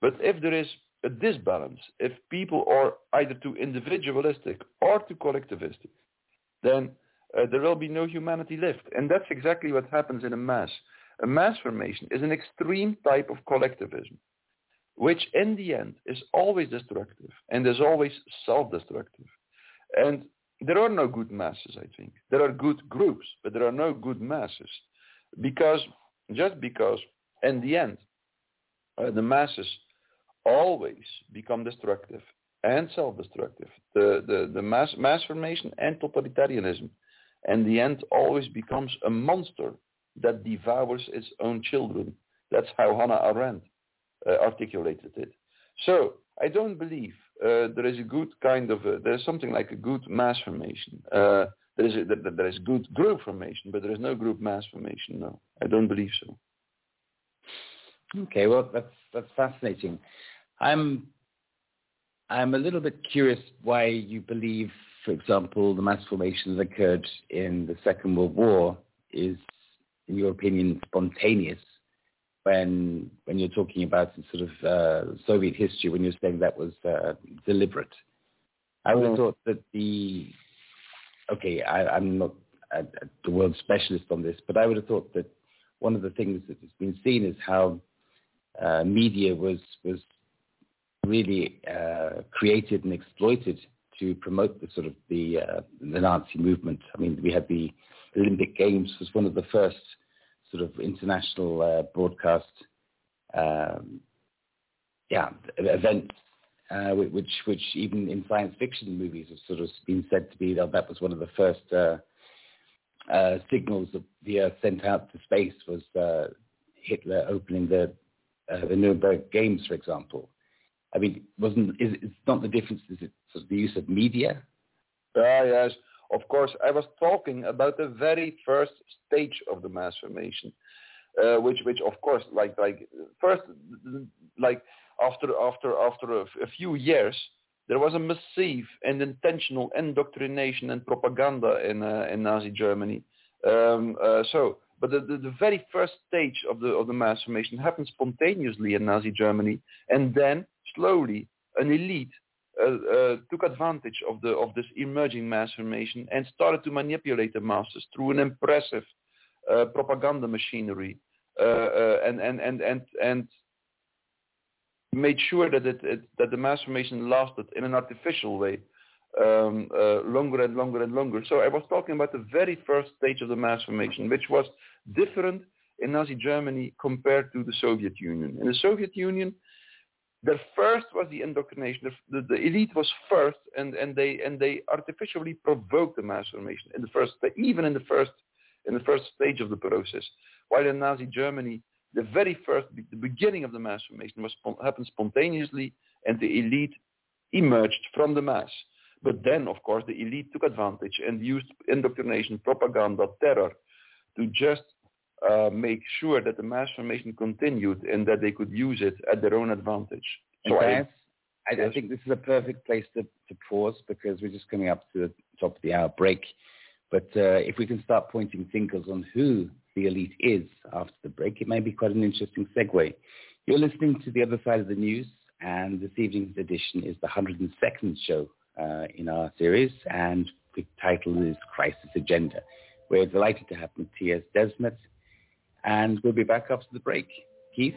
But if there is a disbalance, if people are either too individualistic or too collectivistic, then uh, there will be no humanity left. And that's exactly what happens in a mass. A mass formation is an extreme type of collectivism, which in the end is always destructive and is always self-destructive. And there are no good masses, I think. There are good groups, but there are no good masses. Because, just because, in the end, uh, the masses always become destructive and self-destructive. The, the, the mass, mass formation and totalitarianism, And the end, always becomes a monster that devours its own children. That's how Hannah Arendt uh, articulated it. So I don't believe uh, there is a good kind of, a, there's something like a good mass formation. Uh, there is, a, there, there is good group formation, but there is no group mass formation. No, I don't believe so. Okay, well, that's that's fascinating. I'm I'm a little bit curious why you believe, for example, the mass formation that occurred in the Second World War is, in your opinion, spontaneous when when you're talking about sort of uh, Soviet history, when you're saying that was uh, deliberate. I would have thought that the okay, I, am not a, a, the world specialist on this, but I would have thought that one of the things that has been seen is how uh, media was was really uh, created and exploited to promote the sort of the uh, the Nazi movement. I mean, we had the Olympic Games was one of the first sort of international uh, broadcast, um, yeah, events, uh, which which even in science fiction movies have sort of been said to be that that was one of the first uh, uh, signals that the Earth sent out to space was uh, Hitler opening the uh, the Nuremberg Games, for example. I mean, wasn't is it's not the difference? Is it sort of the use of media? Ah, yes of course, I was talking about the very first stage of the mass formation, uh, which, which of course, like, like first, like after, after, after a, few years, there was a massive and intentional indoctrination and propaganda in, uh, in Nazi Germany. Um, uh, so, but the, the, the, very first stage of the, of the mass formation happened spontaneously in Nazi Germany, and then slowly an elite uh, uh, took advantage of the of this emerging mass formation and started to manipulate the masses through an impressive uh, propaganda machinery and and and and and made sure that it, it, that the mass formation lasted in an artificial way um, uh, longer and longer and longer. So I was talking about the very first stage of the mass formation, which was different in Nazi Germany compared to the Soviet Union. In the Soviet Union, the first was the indoctrination. The, the, elite was first, and, and they and they artificially provoked the mass formation in the first, even in the first in the first stage of the process. While in Nazi Germany, the very first, the beginning of the mass formation was happened spontaneously, and the elite emerged from the mass. But then, of course, the elite took advantage and used indoctrination, propaganda, terror to just uh, make sure that the mass formation continued and that they could use it at their own advantage. So I, I, I, think this is a perfect place to, to pause because we're just coming up to the top of the hour break. But uh, if we can start pointing fingers on who the elite is after the break, it may be quite an interesting segue. You're listening to the other side of the news, and this evening's edition is the 102nd show uh, in our series, and the title is Crisis Agenda. We're delighted to have Mattias Desmet, and we'll be back after the break. Keith?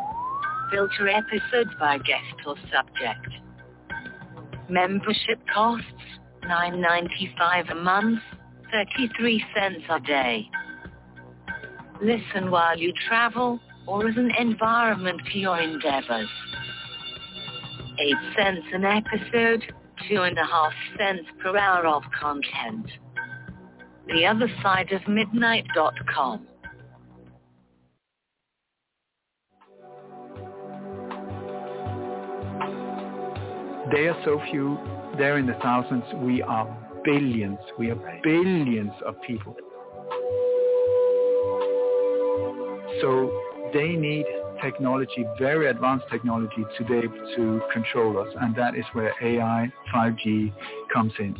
Filter episodes by guest or subject. Membership costs $9.95 a month, 33 cents a day. Listen while you travel or as an environment for your endeavors. 8 cents an episode, two and a half cents per hour of content. The other side of midnight.com. They are so few. They're in the thousands. We are billions. We are billions of people. So they need technology, very advanced technology to be able to control us. And that is where AI, 5G comes in.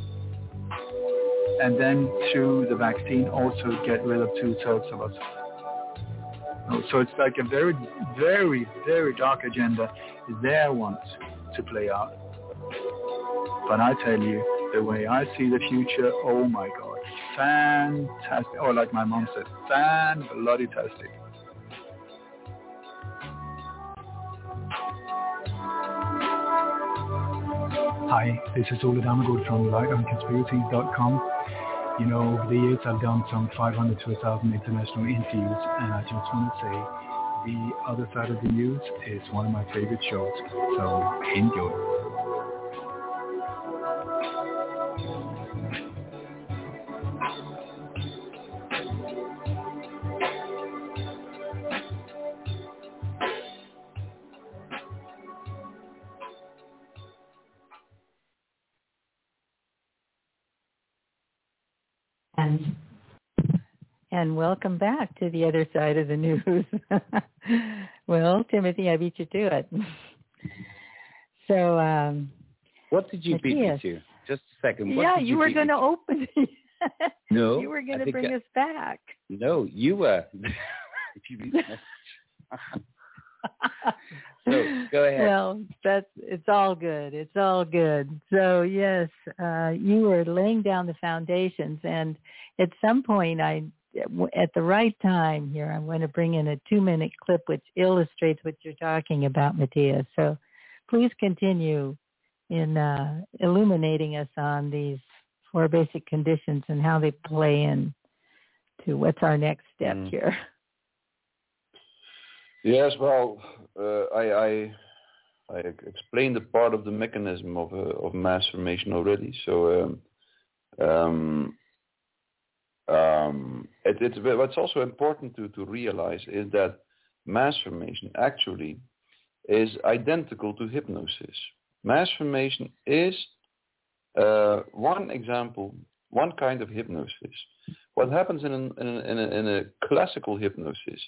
And then through the vaccine also get rid of two-thirds of us. Oh, so it's like a very, very, very dark agenda they want to play out. But I tell you, the way I see the future, oh my God, fantastic. Or like my mom said, fan-bloody-tastic. Hi, this is Ola Dammegård from LightOnConspiracies.com. You know, over the years I've done some 500 to 1,000 international interviews and I just want to say the other side of the news is one of my favorite shows. So enjoy. And welcome back to the other side of the news. [laughs] well, Timothy, I beat you to it. [laughs] so, um, what did you Mattias, beat me to? Just a second. What yeah, you, you were going to open. [laughs] no, you were going to bring I, us back. No, you were. so go ahead. Well, that's it's all good. It's all good. So yes, uh, you were laying down the foundations, and at some point, I at the right time here, I'm going to bring in a two-minute clip which illustrates what you're talking about, Mattias. So please continue in uh, illuminating us on these four basic conditions and how they play in to what's our next step mm. here. Yes, well, uh, I, I, I explained a part of the mechanism of uh, of mass formation already. So um, um, um, it, what's also important to, to realize is that mass formation actually is identical to hypnosis. Mass formation is uh, one example, one kind of hypnosis. What happens in, an, in, a, in, a, in a classical hypnosis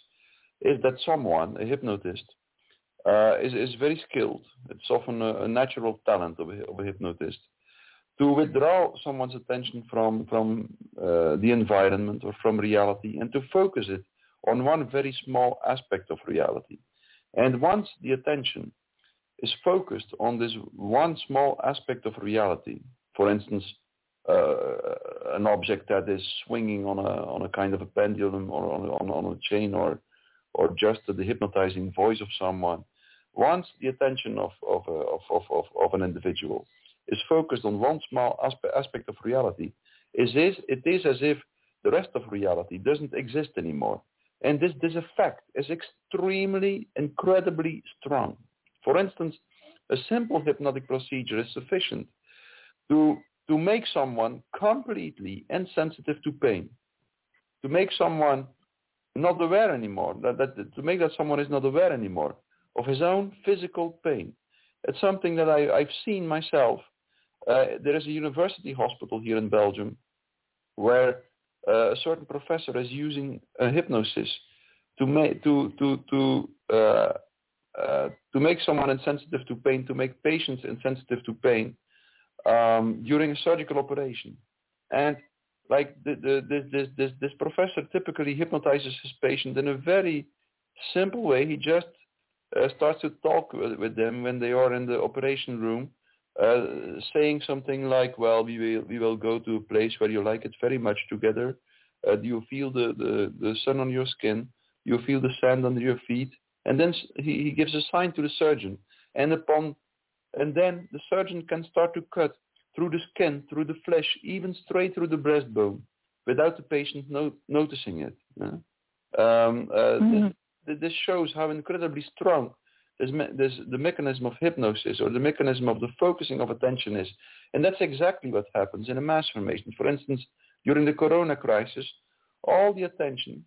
is that someone, a hypnotist, uh, is, is very skilled. It's often a, a natural talent of a, of a hypnotist to withdraw someone's attention from from uh, the environment or from reality and to focus it on one very small aspect of reality. And once the attention is focused on this one small aspect of reality, for instance, uh, an object that is swinging on a on a kind of a pendulum or on a, on a chain or or just the hypnotizing voice of someone, once the attention of of, of, of, of an individual is focused on one small aspect of reality, it is, it is as if the rest of reality doesn't exist anymore. And this, this effect is extremely, incredibly strong. For instance, a simple hypnotic procedure is sufficient to, to make someone completely insensitive to pain, to make someone not aware anymore, that, that, to make that someone is not aware anymore of his own physical pain. It's something that I, I've seen myself uh, there is a university hospital here in Belgium where uh, a certain professor is using hypnosis to make to to to uh, uh, to make someone insensitive to pain, to make patients insensitive to pain um, during a surgical operation. And like the, the, this, this, this, this professor typically hypnotizes his patient in a very simple way. He just uh, starts to talk with, with, them when they are in the operation room, uh, saying something like, well, we will, we will go to a place where you like it very much together. Uh, you feel the, the, the sun on your skin? You feel the sand under your feet? And then he, he gives a sign to the surgeon. And upon, and then the surgeon can start to cut through the skin, through the flesh, even straight through the breastbone, without the patient no- noticing it. Yeah? Um, uh, mm-hmm. this, this, shows how incredibly strong the mechanism of hypnosis or the mechanism of the focusing of attention is. And that's exactly what happens in a mass formation. For instance, during the corona crisis, all the attention,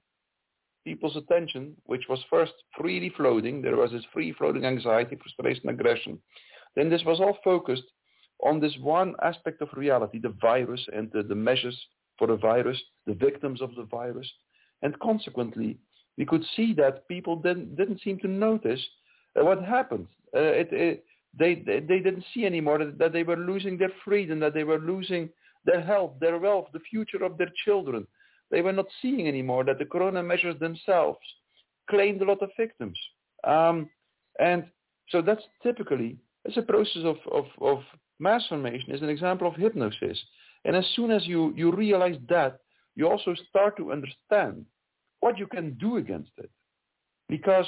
people's attention, which was first freely floating, there was this free floating anxiety, frustration, aggression. Then this was all focused on this one aspect of reality, the virus and the, the measures for the virus, the victims of the virus. And consequently, we could see that people didn't, didn't seem to notice what happened. Uh, it, it, they, they, they didn't see anymore that, that they were losing their freedom, that they were losing their health, their wealth, the future of their children. They were not seeing anymore that the corona measures themselves claimed a lot of victims. Um, and so that's typically, it's a process of, of, of mass formation is an example of hypnosis. And as soon as you, you realize that, you also start to understand what you can do against it. Because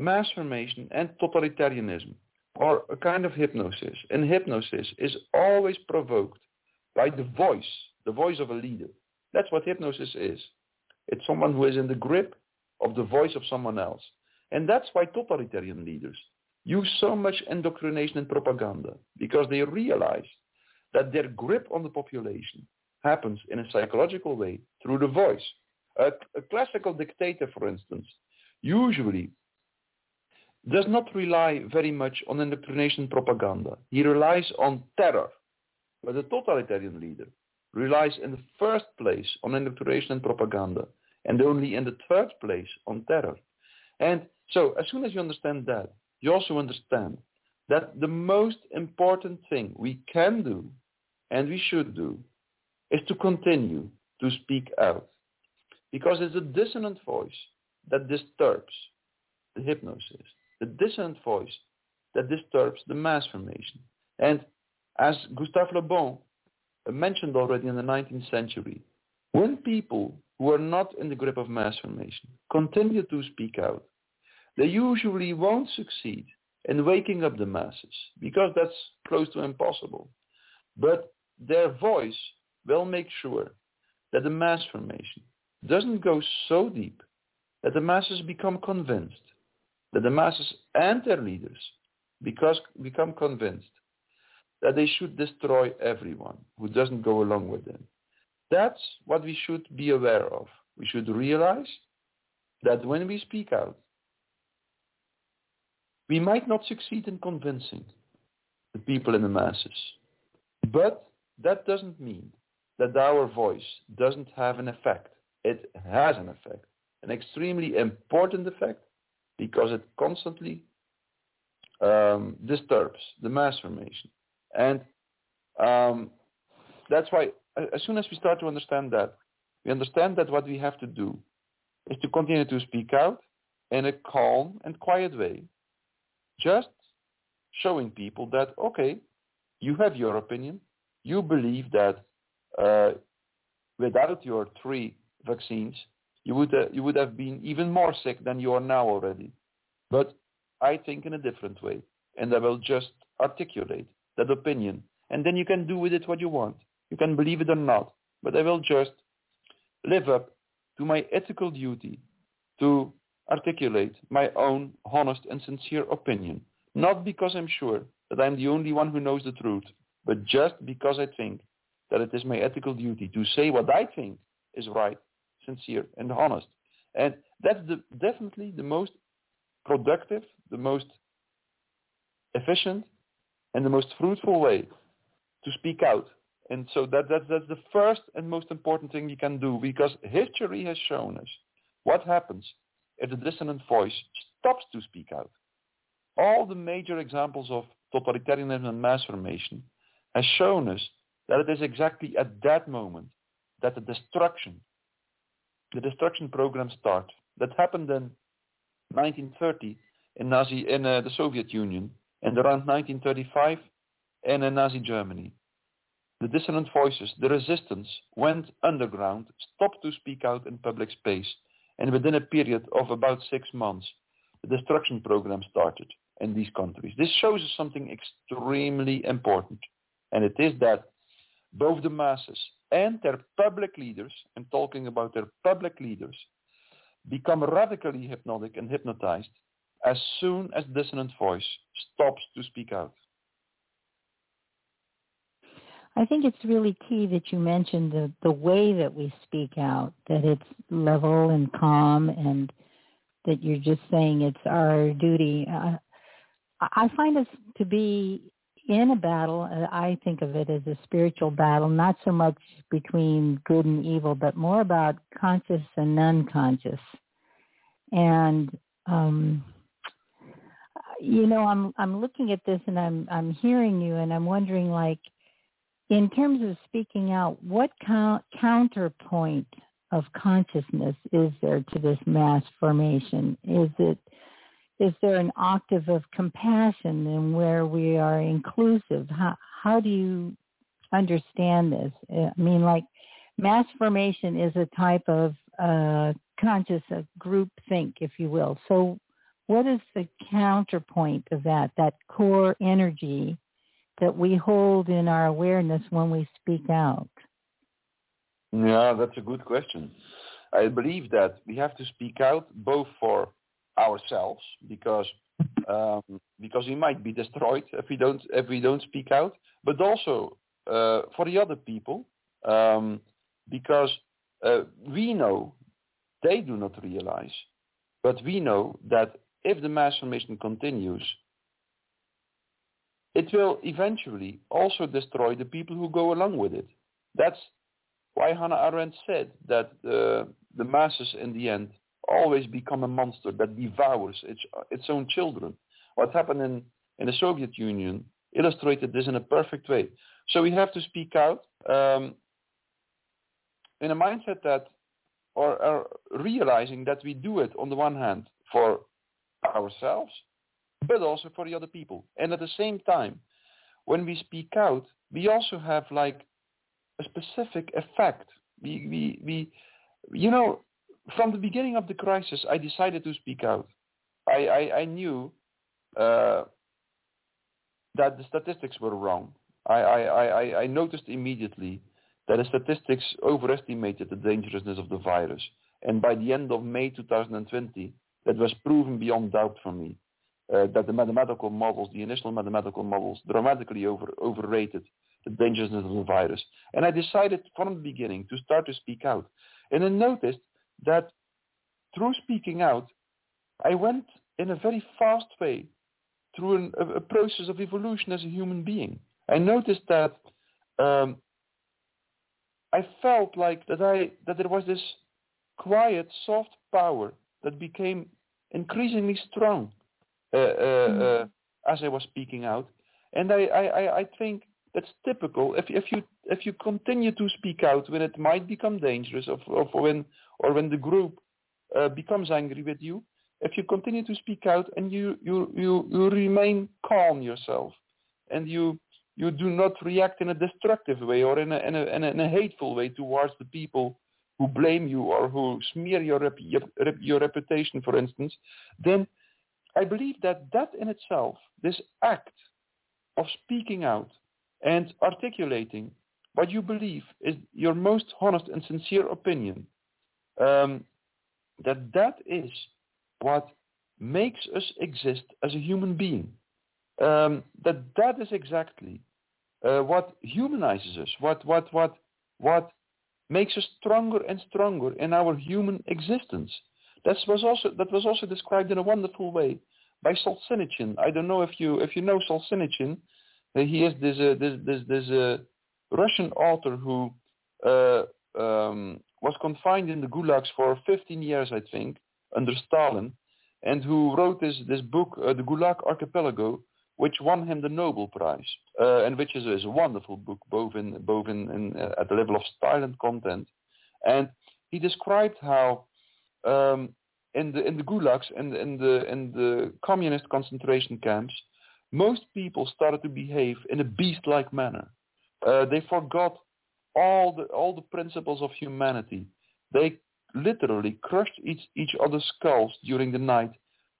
mass formation and totalitarianism are a kind of hypnosis. And hypnosis is always provoked by the voice, the voice of a leader. That's what hypnosis is. It's someone who is in the grip of the voice of someone else. And that's why totalitarian leaders use so much indoctrination and propaganda because they realize that their grip on the population happens in a psychological way through the voice. A, a classical dictator, for instance, usually does not rely very much on indoctrination propaganda. He relies on terror. But a totalitarian leader relies in the first place on indoctrination and propaganda, and only in the third place on terror. And so as soon as you understand that, you also understand that the most important thing we can do and we should do is to continue to speak out because it's a dissonant voice that disturbs the hypnosis, the dissonant voice that disturbs the mass formation. And as Gustave Le Bon mentioned already in the 19th century, when people who are not in the grip of mass formation continue to speak out, they usually won't succeed in waking up the masses because that's close to impossible. But their voice will make sure that the mass formation doesn't go so deep that the masses become convinced, that the masses and their leaders because, become convinced that they should destroy everyone who doesn't go along with them. That's what we should be aware of. We should realize that when we speak out, we might not succeed in convincing the people in the masses, but that doesn't mean that our voice doesn't have an effect. It has an effect, an extremely important effect, because it constantly um, disturbs the mass formation. And um, that's why as soon as we start to understand that, we understand that what we have to do is to continue to speak out in a calm and quiet way, just showing people that, okay, you have your opinion. You believe that uh, without your three vaccines, you would, uh, you would have been even more sick than you are now already. But I think in a different way, and I will just articulate that opinion. And then you can do with it what you want. You can believe it or not. But I will just live up to my ethical duty to articulate my own honest and sincere opinion. Not because I'm sure that I'm the only one who knows the truth, but just because I think that it is my ethical duty to say what I think is right, sincere, and honest. And that's the, definitely the most productive, the most efficient, and the most fruitful way to speak out. And so that, that, that's the first and most important thing you can do because history has shown us what happens if the dissonant voice stops to speak out. all the major examples of totalitarianism and mass formation has shown us that it is exactly at that moment that the destruction, the destruction program starts. That happened in 1930 in Nazi in uh, the Soviet Union and around 1935 in uh, Nazi Germany. The dissonant voices, the resistance, went underground, stopped to speak out in public space, and within a period of about six months, the destruction program started in these countries. This shows us something extremely important, and it is that both the masses and their public leaders, and talking about their public leaders, become radically hypnotic and hypnotized as soon as dissonant voice stops to speak out. I think it's really key that you mentioned the, the way that we speak out, that it's level and calm and that you're just saying it's our duty. Uh, I find us to be in a battle. Uh, I think of it as a spiritual battle, not so much between good and evil, but more about conscious and unconscious. And um, you know, I'm I'm looking at this and I'm I'm hearing you and I'm wondering like in terms of speaking out, what count, counterpoint of consciousness is there to this mass formation? Is it is there an octave of compassion and where we are inclusive? How how do you understand this? I mean, like mass formation is a type of uh, conscious uh, group think, if you will. So, what is the counterpoint of that? That core energy that we hold in our awareness when we speak out? Yeah, that's a good question. I believe that we have to speak out both for ourselves because [laughs] um, because we might be destroyed if we don't if we don't speak out, but also uh, for the other people um, because uh, we know they do not realize, but we know that if the mass formation continues, it will eventually also destroy the people who go along with it. That's why Hannah Arendt said that uh, the masses in the end always become a monster that devours its, its own children. What happened in, in the Soviet Union illustrated this in a perfect way. So we have to speak out um, in a mindset that, or, or realizing that we do it on the one hand for ourselves, but also for the other people. And at the same time, when we speak out, we also have like a specific effect. We, we, we, you know, from the beginning of the crisis, I decided to speak out. I, I, I knew uh, that the statistics were wrong. I, I, I, I noticed immediately that the statistics overestimated the dangerousness of the virus. And by the end of May 2020, that was proven beyond doubt for me uh, that the mathematical models, the initial mathematical models, dramatically over, overrated the dangerousness of the virus. And I decided from the beginning to start to speak out. And I noticed that through speaking out, I went in a very fast way through an, a, a, process of evolution as a human being. I noticed that um, I felt like that I that there was this quiet, soft power that became increasingly strong uh, uh, mm. uh, as I was speaking out, and I, I, I think that's typical. If if you if you continue to speak out when it might become dangerous, or, when or when the group uh, becomes angry with you, if you continue to speak out and you you you, you remain calm yourself, and you you do not react in a destructive way or in a, in a, in a, in a hateful way towards the people who blame you or who smear your, rep, your, your reputation, for instance, then I believe that that in itself, this act of speaking out and articulating what you believe is your most honest and sincere opinion, um, that that is what makes us exist as a human being. Um, that that is exactly uh, what humanizes us, what what what what makes us stronger and stronger in our human existence. That was also that was also described in a wonderful way by Solzhenitsyn. I don't know if you if you know Solzhenitsyn. He is this uh, this this this uh, Russian author who uh, um, was confined in the gulags for 15 years, I think, under Stalin, and who wrote this, this book, uh, The Gulag Archipelago, which won him the Nobel Prize, uh, and which is, is, a wonderful book, both in both in, in uh, at the level of style and content. And he described how um, in the in the gulags and in, in the in the communist concentration camps, most people started to behave in a beast-like manner. Uh, they forgot all the all the principles of humanity. They literally crushed each, each other's skulls during the night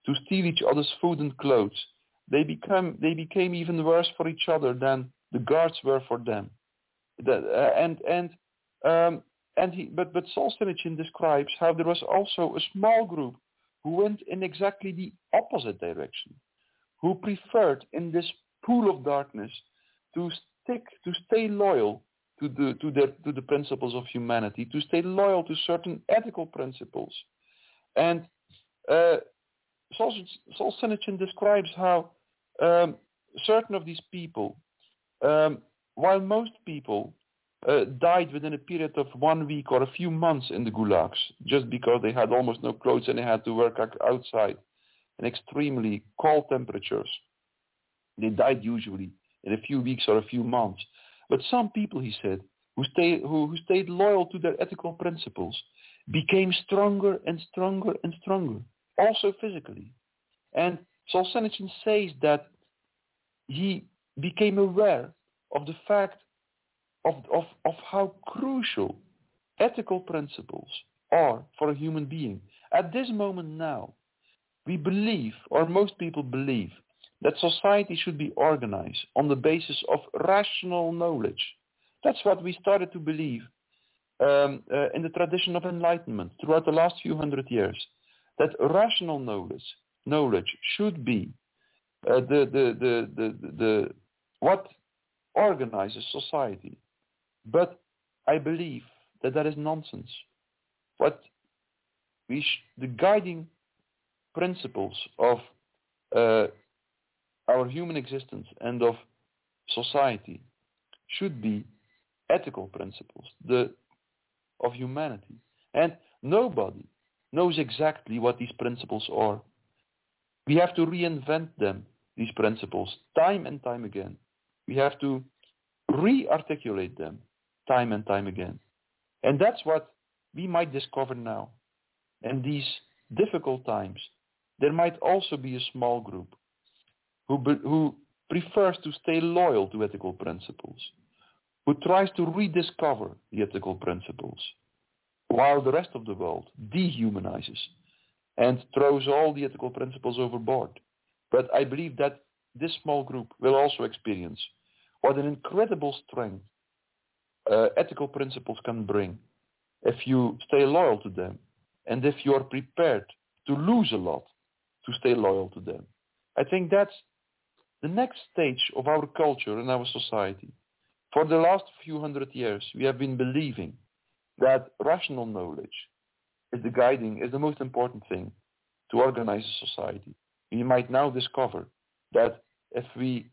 to steal each other's food and clothes. They become they became even worse for each other than the guards were for them. The, uh, and and um, and he but but Solzhenitsyn describes how there was also a small group who went in exactly the opposite direction, who preferred in this pool of darkness to stick to stay loyal to the to the to the principles of humanity, to stay loyal to certain ethical principles. And uh, Solzhenitsyn describes how um, certain of these people, um, while most people uh, died within a period of one week or a few months in the gulags, just because they had almost no clothes and they had to work outside in extremely cold temperatures. They died usually in a few weeks or a few months. But some people, he said, who, stay, who, who stayed loyal to their ethical principles became stronger and stronger and stronger, also physically. And Solzhenitsyn says that he became aware of the fact of, of, of how crucial ethical principles are for a human being. At this moment now, we believe, or most people believe, that society should be organized on the basis of rational knowledge. That's what we started to believe um, uh, in the tradition of enlightenment throughout the last few hundred years, that rational knowledge, knowledge should be uh, the, the, the, the, the, what organizes society. But I believe that that is nonsense. What we sh- the guiding principles of uh, our human existence and of society should be ethical principles the, of humanity. And nobody knows exactly what these principles are. We have to reinvent them, these principles, time and time again. We have to re-articulate them time and time again. And that's what we might discover now. In these difficult times, there might also be a small group who, be, who prefers to stay loyal to ethical principles, who tries to rediscover the ethical principles, while the rest of the world dehumanizes and throws all the ethical principles overboard. But I believe that this small group will also experience what an incredible strength uh, ethical principles can bring if you stay loyal to them and if you are prepared to lose a lot to stay loyal to them. I think that's the next stage of our culture and our society. For the last few hundred years, we have been believing that rational knowledge is the guiding, is the most important thing to organize a society. We might now discover that if we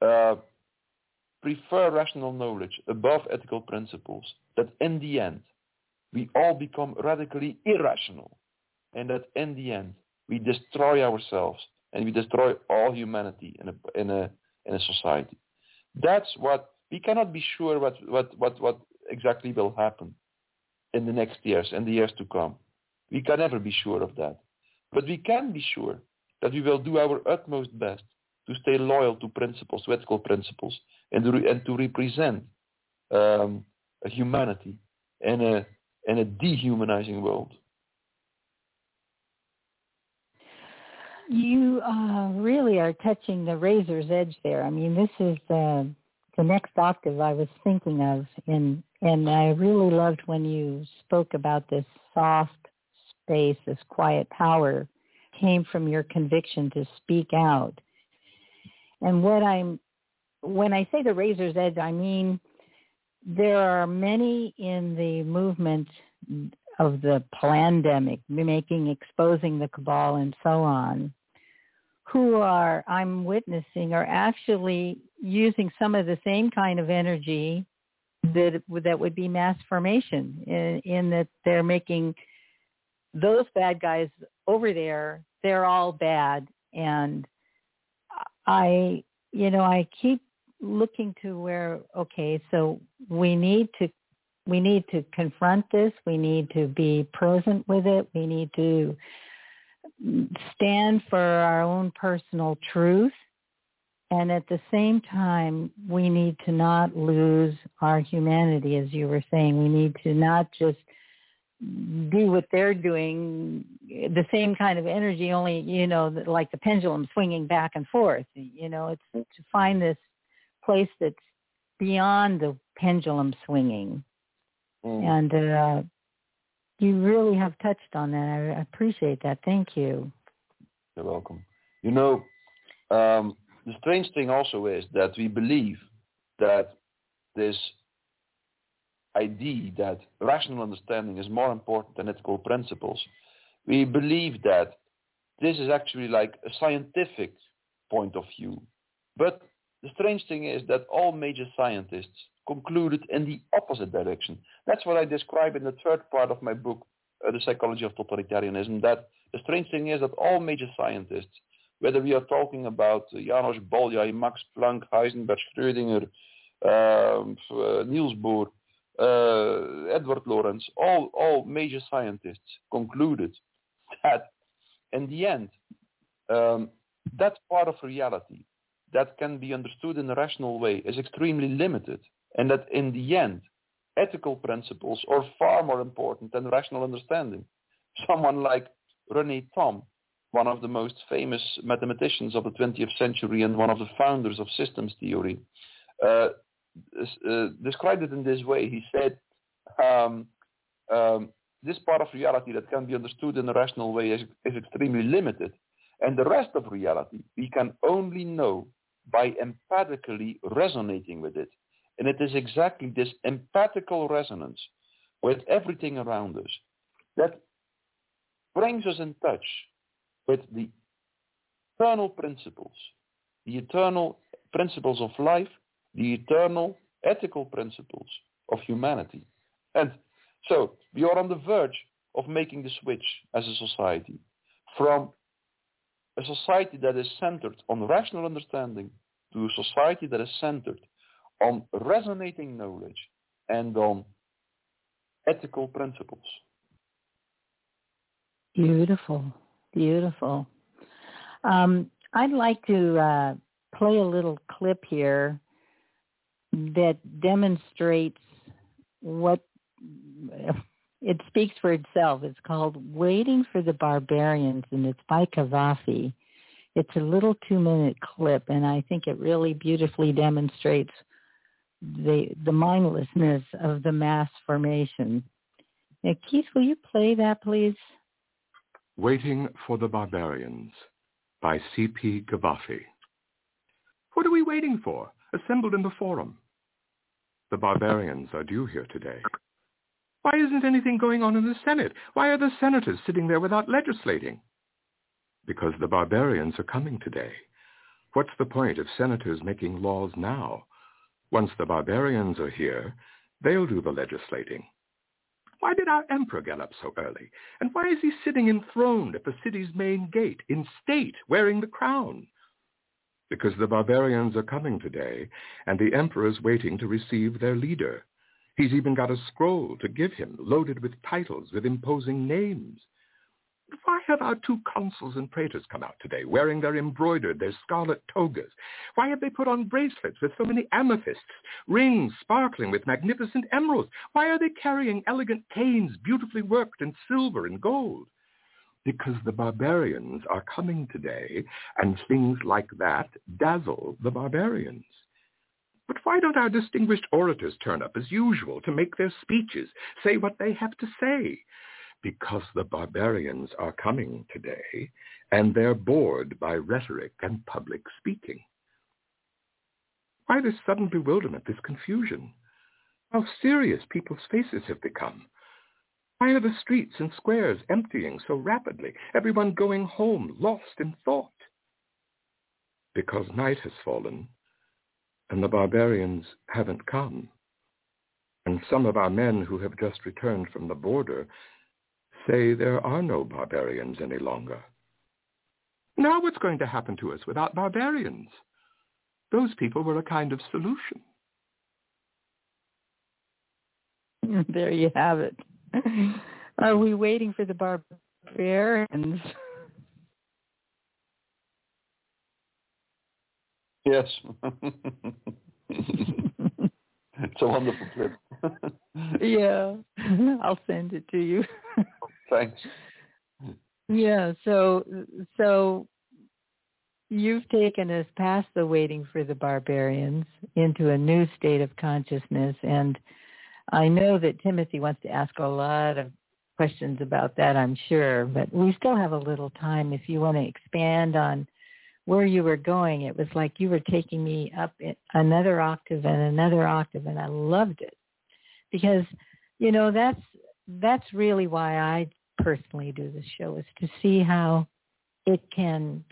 uh, prefer rational knowledge above ethical principles, that in the end, we all become radically irrational, and that in the end, we destroy ourselves and we destroy all humanity in a in a in a society. That's what we cannot be sure what what what what exactly will happen in the next years and the years to come. We can never be sure of that, but we can be sure that we will do our utmost best to stay loyal to principles, to ethical principles, and to, re- and to represent um, humanity in a in a dehumanizing world. You uh, really are touching the razor's edge there. I mean, this is uh, the next octave I was thinking of, and and I really loved when you spoke about this soft space, this quiet power, came from your conviction to speak out. And what I'm, when I say the razor's edge, I mean there are many in the movement of the pandemic, making, exposing the cabal and so on, who are, I'm witnessing, are actually using some of the same kind of energy that that would be mass formation in, in that they're making those bad guys over there, they're all bad. And I, you know, I keep looking to where, okay, so we need to, we need to confront this. We need to be present with it. We need to stand for our own personal truth. And at the same time, we need to not lose our humanity, as you were saying. We need to not just do what they're doing, the same kind of energy, only, you know, like the pendulum swinging back and forth. You know, it's to find this place that's beyond the pendulum swinging. Mm. And uh, you really have touched on that. I appreciate that. Thank you. You're welcome. You know, um, the strange thing also is that we believe that this idea that rational understanding is more important than ethical principles. We believe that this is actually like a scientific point of view. But the strange thing is that all major scientists concluded in the opposite direction. That's what I describe in the third part of my book, uh, The Psychology of Totalitarianism, that the strange thing is that all major scientists, whether we are talking about uh, Janos Bolyai, Max Planck, Heisenberg, Schrödinger, um, uh, Niels Bohr, uh, Edward Lorenz, all, all major scientists concluded that in the end, um, that part of reality that can be understood in a rational way is extremely limited and that in the end, ethical principles are far more important than rational understanding. Someone like René Thom, one of the most famous mathematicians of the 20th century and one of the founders of systems theory, uh, uh, described it in this way. He said, um, um, this part of reality that can be understood in a rational way is, is extremely limited. And the rest of reality we can only know by empathically resonating with it. And it is exactly this empathical resonance with everything around us that brings us in touch with the eternal principles, the eternal principles of life, the eternal ethical principles of humanity. And so we are on the verge of making the switch as a society from a society that is centered on rational understanding to a society that is centered on resonating knowledge and on ethical principles. Beautiful, beautiful. Um, I'd like to uh, play a little clip here that demonstrates what it speaks for itself. It's called Waiting for the Barbarians, and it's by Cavafy. It's a little two-minute clip, and I think it really beautifully demonstrates the the mindlessness of the mass formation. Now, Keith, will you play that, please? Waiting for the Barbarians by C.P. Cavafy. What are we waiting for? Assembled in the forum. The barbarians are due here today. Why isn't anything going on in the Senate? Why are the senators sitting there without legislating? Because the barbarians are coming today. What's the point of senators making laws now? Once the barbarians are here, they'll do the legislating. Why did our emperor get up so early? And why is he sitting enthroned at the city's main gate, in state, wearing the crown? because the barbarians are coming today, and the emperor's waiting to receive their leader. He's even got a scroll to give him, loaded with titles, with imposing names. Why have our two consuls and praetors come out today, wearing their embroidered, their scarlet togas? Why have they put on bracelets with so many amethysts, rings sparkling with magnificent emeralds? Why are they carrying elegant canes beautifully worked in silver and gold? because the barbarians are coming today and things like that dazzle the barbarians. But why don't our distinguished orators turn up as usual to make their speeches, say what they have to say? Because the barbarians are coming today and they're bored by rhetoric and public speaking. Why this sudden bewilderment, this confusion? How serious people's faces have become. Why are the streets and squares emptying so rapidly, everyone going home lost in thought? Because night has fallen, and the barbarians haven't come. And some of our men who have just returned from the border say there are no barbarians any longer. Now what's going to happen to us without barbarians? Those people were a kind of solution. [laughs] There you have it. Are we waiting for the barbarians? Yes. it's a wonderful clip. yeah, I'll send it to you. Thanks. Yeah, so so you've taken us past the waiting for the barbarians into a new state of consciousness and I know that Timothy wants to ask a lot of questions about that, I'm sure, but we still have a little time if you want to expand on where you were going. It was like you were taking me up another octave and another octave and I loved it. Because, you know, that's that's really why I personally do this show is to see how it can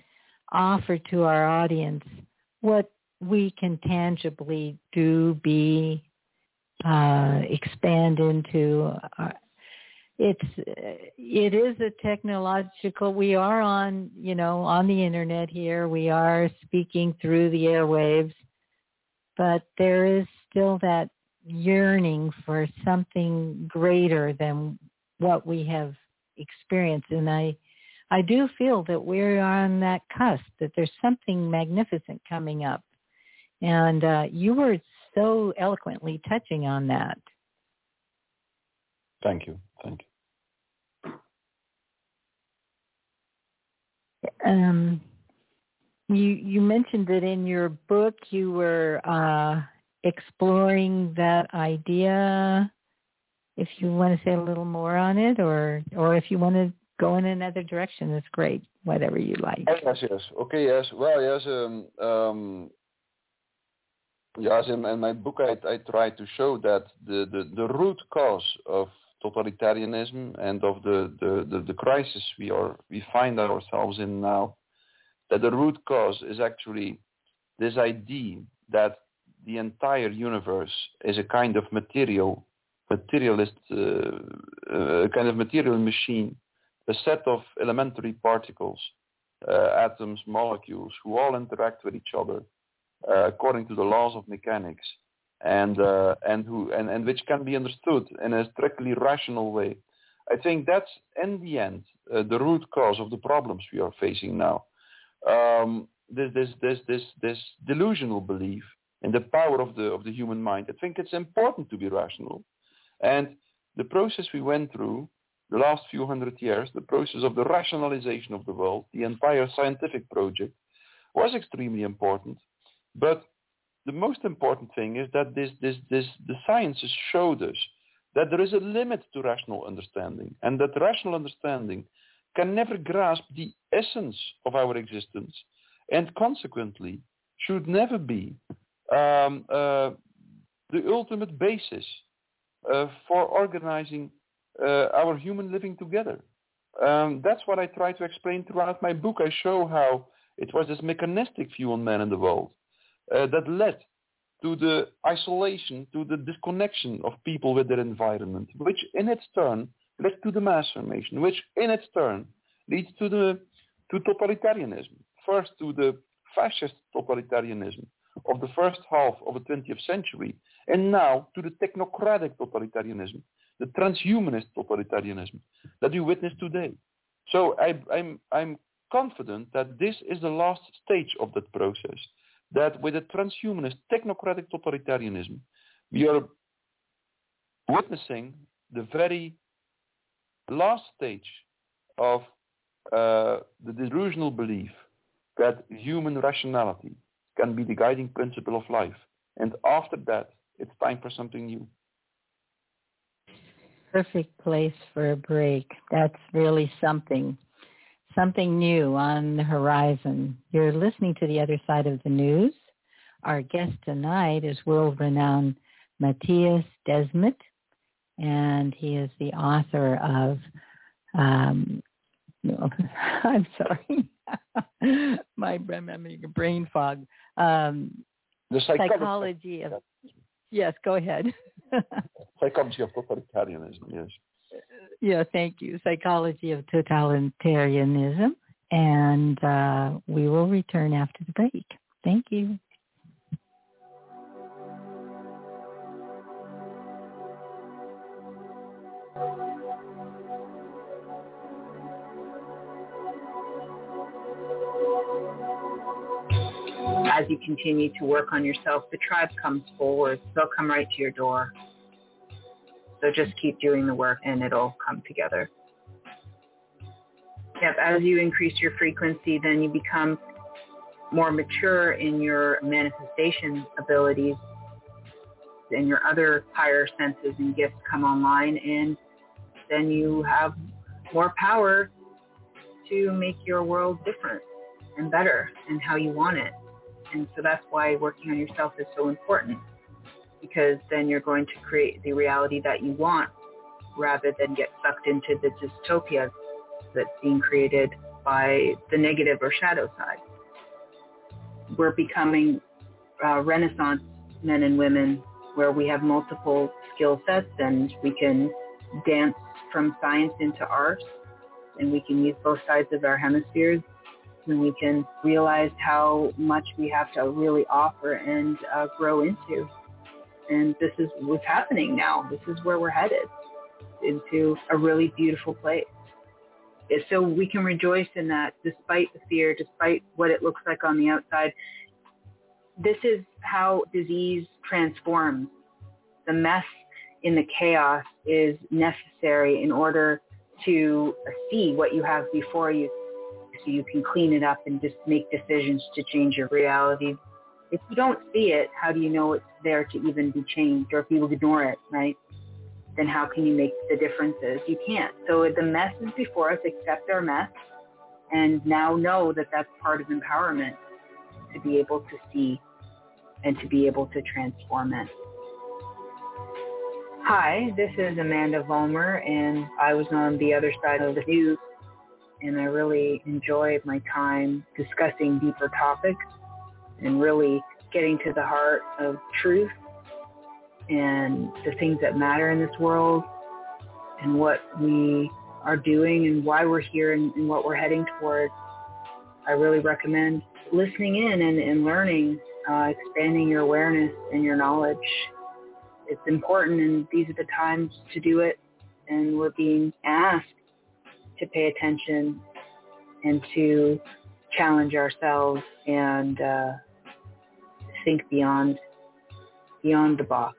offer to our audience what we can tangibly do, be, uh, expand into. Uh, it's it is a technological. We are on you know on the internet here. We are speaking through the airwaves, but there is still that yearning for something greater than what we have experienced, and I. I do feel that we're on that cusp, that there's something magnificent coming up. And uh, you were so eloquently touching on that. Thank you. Thank you. Um, you you mentioned that in your book you were uh, exploring that idea. If you want to say a little more on it, or or if you want to go in another direction, that's great. Whatever you like. Yes, yes. Okay, yes. Well, yes. Um, um, Yes, in, in my book I, I try to show that the, the, the root cause of totalitarianism and of the, the, the, the, crisis we are we find ourselves in now, that the root cause is actually this idea that the entire universe is a kind of material, materialist, uh, a kind of material machine, a set of elementary particles, uh, atoms, molecules, who all interact with each other uh, according to the laws of mechanics and uh, and who and, and which can be understood in a strictly rational way. I think that's in the end uh, the root cause of the problems we are facing now. Um, this this this this this delusional belief in the power of the of the human mind. I think it's important to be rational, and the process we went through the last few hundred years, the process of the rationalization of the world, the entire scientific project, was extremely important but the most important thing is that this, this, this, the sciences showed us that there is a limit to rational understanding and that rational understanding can never grasp the essence of our existence and consequently should never be um, uh, the ultimate basis uh, for organizing uh, our human living together. Um, that's what I try to explain throughout my book. I show how it was this mechanistic view on man and the world uh, that led to the isolation, to the disconnection of people with their environment, which in its turn led to the mass formation, which in its turn leads to the to totalitarianism. First to the fascist totalitarianism of the first half of the 20th century, and now to the technocratic totalitarianism, the transhumanist totalitarianism that we witness today. So I, I'm, I'm confident that this is the last stage of that process that with a transhumanist technocratic totalitarianism, we are witnessing the very last stage of uh, the delusional belief that human rationality can be the guiding principle of life. And after that, it's time for something new. Perfect place for a break. That's really something something new on the horizon. You're listening to the other side of the news. Our guest tonight is world-renowned Mattias Desmet, and he is the author of, um, no, [laughs] I'm sorry, [laughs] my I'm having brain fog. Um, the psychology, psychology of, yes, go ahead. [laughs] psychology of totalitarianism, yes yeah, thank you. Psychology of Totalitarianism. And uh, we will return after the break. Thank you. as you continue to work on yourself, the tribe comes forward. They'll come right to your door. So just keep doing the work and it'll come together. Yep, as you increase your frequency, then you become more mature in your manifestation abilities and your other higher senses and gifts come online and then you have more power to make your world different and better and how you want it. And so that's why working on yourself is so important because then you're going to create the reality that you want rather than get sucked into the dystopia that's being created by the negative or shadow side. We're becoming uh, renaissance men and women where we have multiple skill sets and we can dance from science into art and we can use both sides of our hemispheres and we can realize how much we have to really offer and uh, grow into. And this is what's happening now. This is where we're headed into a really beautiful place. So we can rejoice in that despite the fear, despite what it looks like on the outside. This is how disease transforms. The mess in the chaos is necessary in order to see what you have before you so you can clean it up and just make decisions to change your reality. If you don't see it, how do you know it's there to even be changed? Or if you ignore it, right? Then how can you make the differences? You can't. So the mess is before us. Accept our mess, and now know that that's part of empowerment to be able to see and to be able to transform it. Hi, this is Amanda Vollmer, and I was on the other side of the news and I really enjoyed my time discussing deeper topics and really getting to the heart of truth and the things that matter in this world and what we are doing and why we're here and, and what we're heading toward. I really recommend listening in and, and learning, uh, expanding your awareness and your knowledge. It's important and these are the times to do it and we're being asked to pay attention and to challenge ourselves and uh, think beyond beyond the box.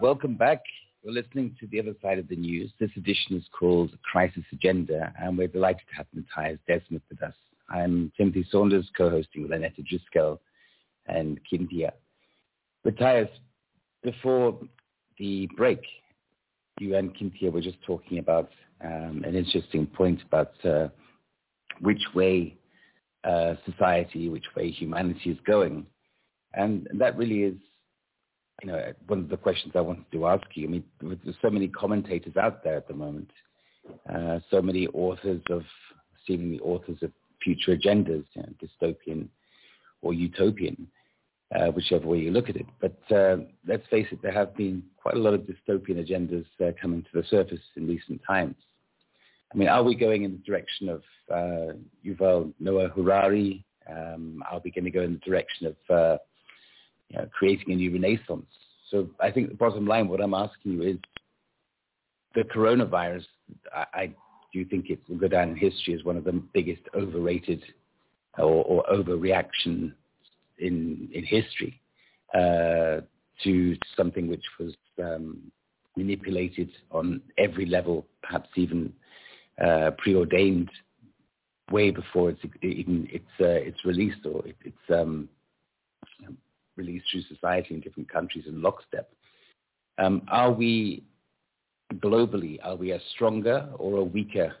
Welcome back. You're listening to The Other Side of the News. This edition is called Crisis Agenda, and we're delighted to have Mattias Desmet with us. I'm Timothy Saunders, co-hosting with Annette Driscoll and Cynthia. Mattias, before the break, you and Cynthia were just talking about um, an interesting point about uh, which way uh, society, which way humanity is going. And that really is, you know, one of the questions I wanted to ask you. I mean, there's so many commentators out there at the moment, uh, so many authors of, seemingly authors of future agendas, you know, dystopian or utopian uh, whichever way you look at it. But uh, let's face it, there have been quite a lot of dystopian agendas uh, coming to the surface in recent times. I mean, are we going in the direction of uh, Yuval Noah Harari? Um, are we going to go in the direction of uh, you know, creating a new renaissance? So I think the bottom line, what I'm asking you is, the coronavirus, I, I do think it will go down in history as one of the biggest overrated or, or overreaction in in history uh, to something which was um, manipulated on every level, perhaps even uh, preordained way before it's even it's uh, it's released or it, it's um, released through society in different countries in lockstep. Um, are we globally? Are we a stronger or a weaker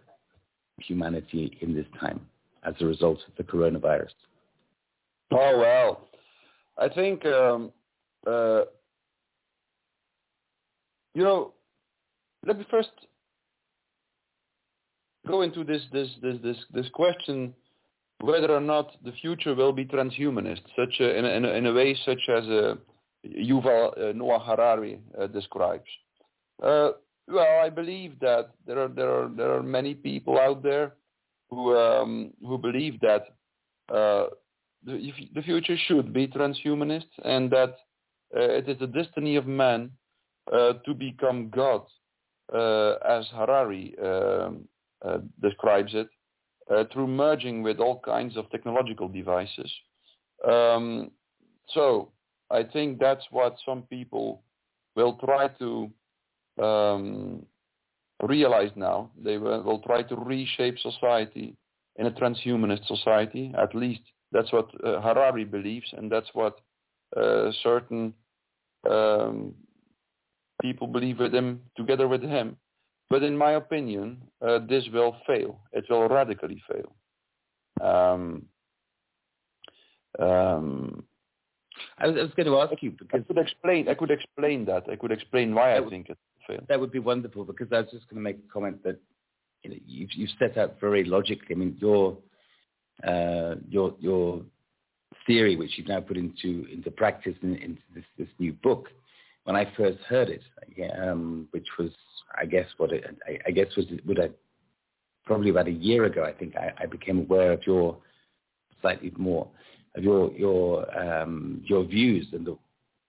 humanity in this time as a result of the coronavirus? Oh well, I think um, uh, you know. Let me first go into this this this this this question whether or not the future will be transhumanist, such a, in, a, in, in, a, way such as uh, Yuval uh, Noah Harari uh, describes. Uh, well, I believe that there are there are there are many people out there who um, who believe that uh, the, the future should be transhumanist and that it is the destiny of man to become God, as Harari um, describes it, uh, through merging with all kinds of technological devices. Um, so I think that's what some people will try to um, realize now. They will, will, try to reshape society in a transhumanist society. At least that's what uh, Harari believes, and that's what uh, certain um, people believe with him, together with him. But in my opinion, uh, this will fail. It will radically fail. Um, um, I, was, I was, going to ask you because I could explain. I could explain that. I could explain why I would, think it will fail. That would be wonderful because I was just going to make a comment that you know, you've, you've set out very logically. I mean, your uh, your your theory, which you've now put into into practice in, into this, this new book, when I first heard it, um, which was, I guess, what it, I, I guess was would I, probably about a year ago. I think I, I became aware of your slightly more of your your um, your views and the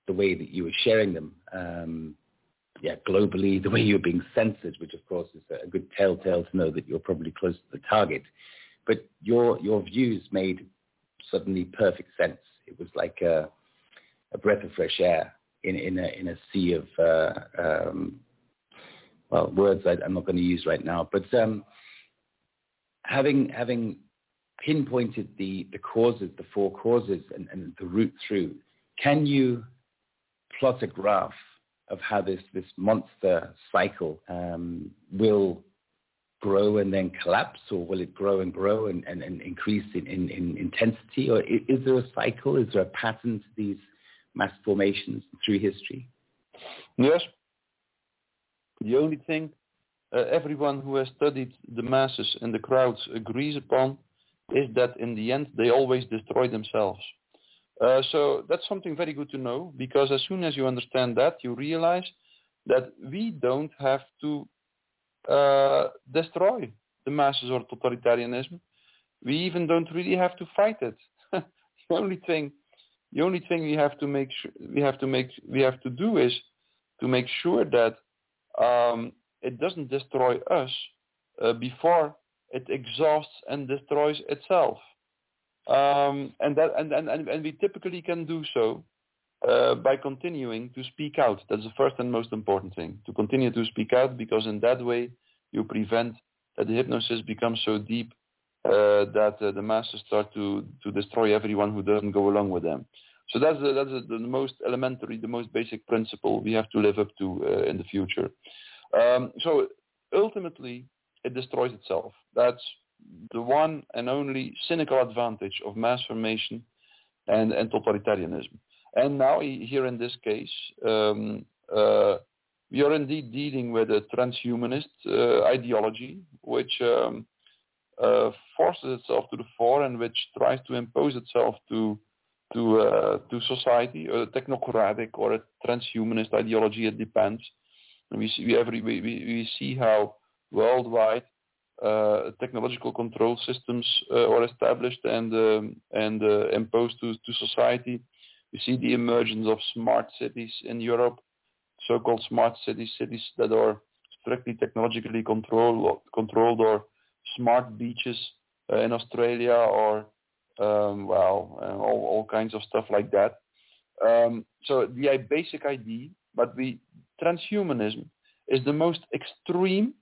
the way that you were sharing them. Um, yeah, globally, the way you're being censored, which of course is a good telltale to know that you're probably close to the target. But your your views made suddenly perfect sense. It was like a, a breath of fresh air in in a in a sea of uh, um, well words I, am not going to use right now, but um, having having pinpointed the the causes, the four causes, and, and the route through, can you plot a graph of how this this monster cycle um, will grow and then collapse, or will it grow and grow and, and, and increase in, in, in intensity, or is, is there a cycle? Is there a pattern to these mass formations through history? Yes. The only thing uh, everyone who has studied the masses and the crowds agrees upon is that in the end they always destroy themselves. Uh, so that's something very good to know because as soon as you understand that, you realize that we don't have to uh, destroy the masses or totalitarianism. We even don't really have to fight it. [laughs] the only thing the only thing we have to make sure, we have to make we have to do is to make sure that um, it doesn't destroy us uh, before it exhausts and destroys itself. Um, and that and, and, and we typically can do so uh, by continuing to speak out. That's the first and most important thing, to continue to speak out because in that way you prevent that the hypnosis becomes so deep uh, that uh, the masses start to, to destroy everyone who doesn't go along with them. So that's, the, that's the, the most elementary, the most basic principle we have to live up to uh, in the future. Um, so ultimately, it destroys itself. That's the one and only cynical advantage of mass formation and, and totalitarianism. And now here in this case, um, uh, we are indeed dealing with a transhumanist uh, ideology, which um, uh, forces itself to the fore and which tries to impose itself to to uh, to society, a technocratic or a transhumanist ideology. It depends. And we see we, every, we, we see how worldwide uh, technological control systems uh, are established and um, and uh, imposed to, to society. We see the emergence of smart cities in Europe, so-called smart cities, cities that are strictly technologically controlled, controlled or smart beaches uh, in Australia or um, well, uh, all, all kinds of stuff like that. Um, so the basic idea, but the transhumanism is the most extreme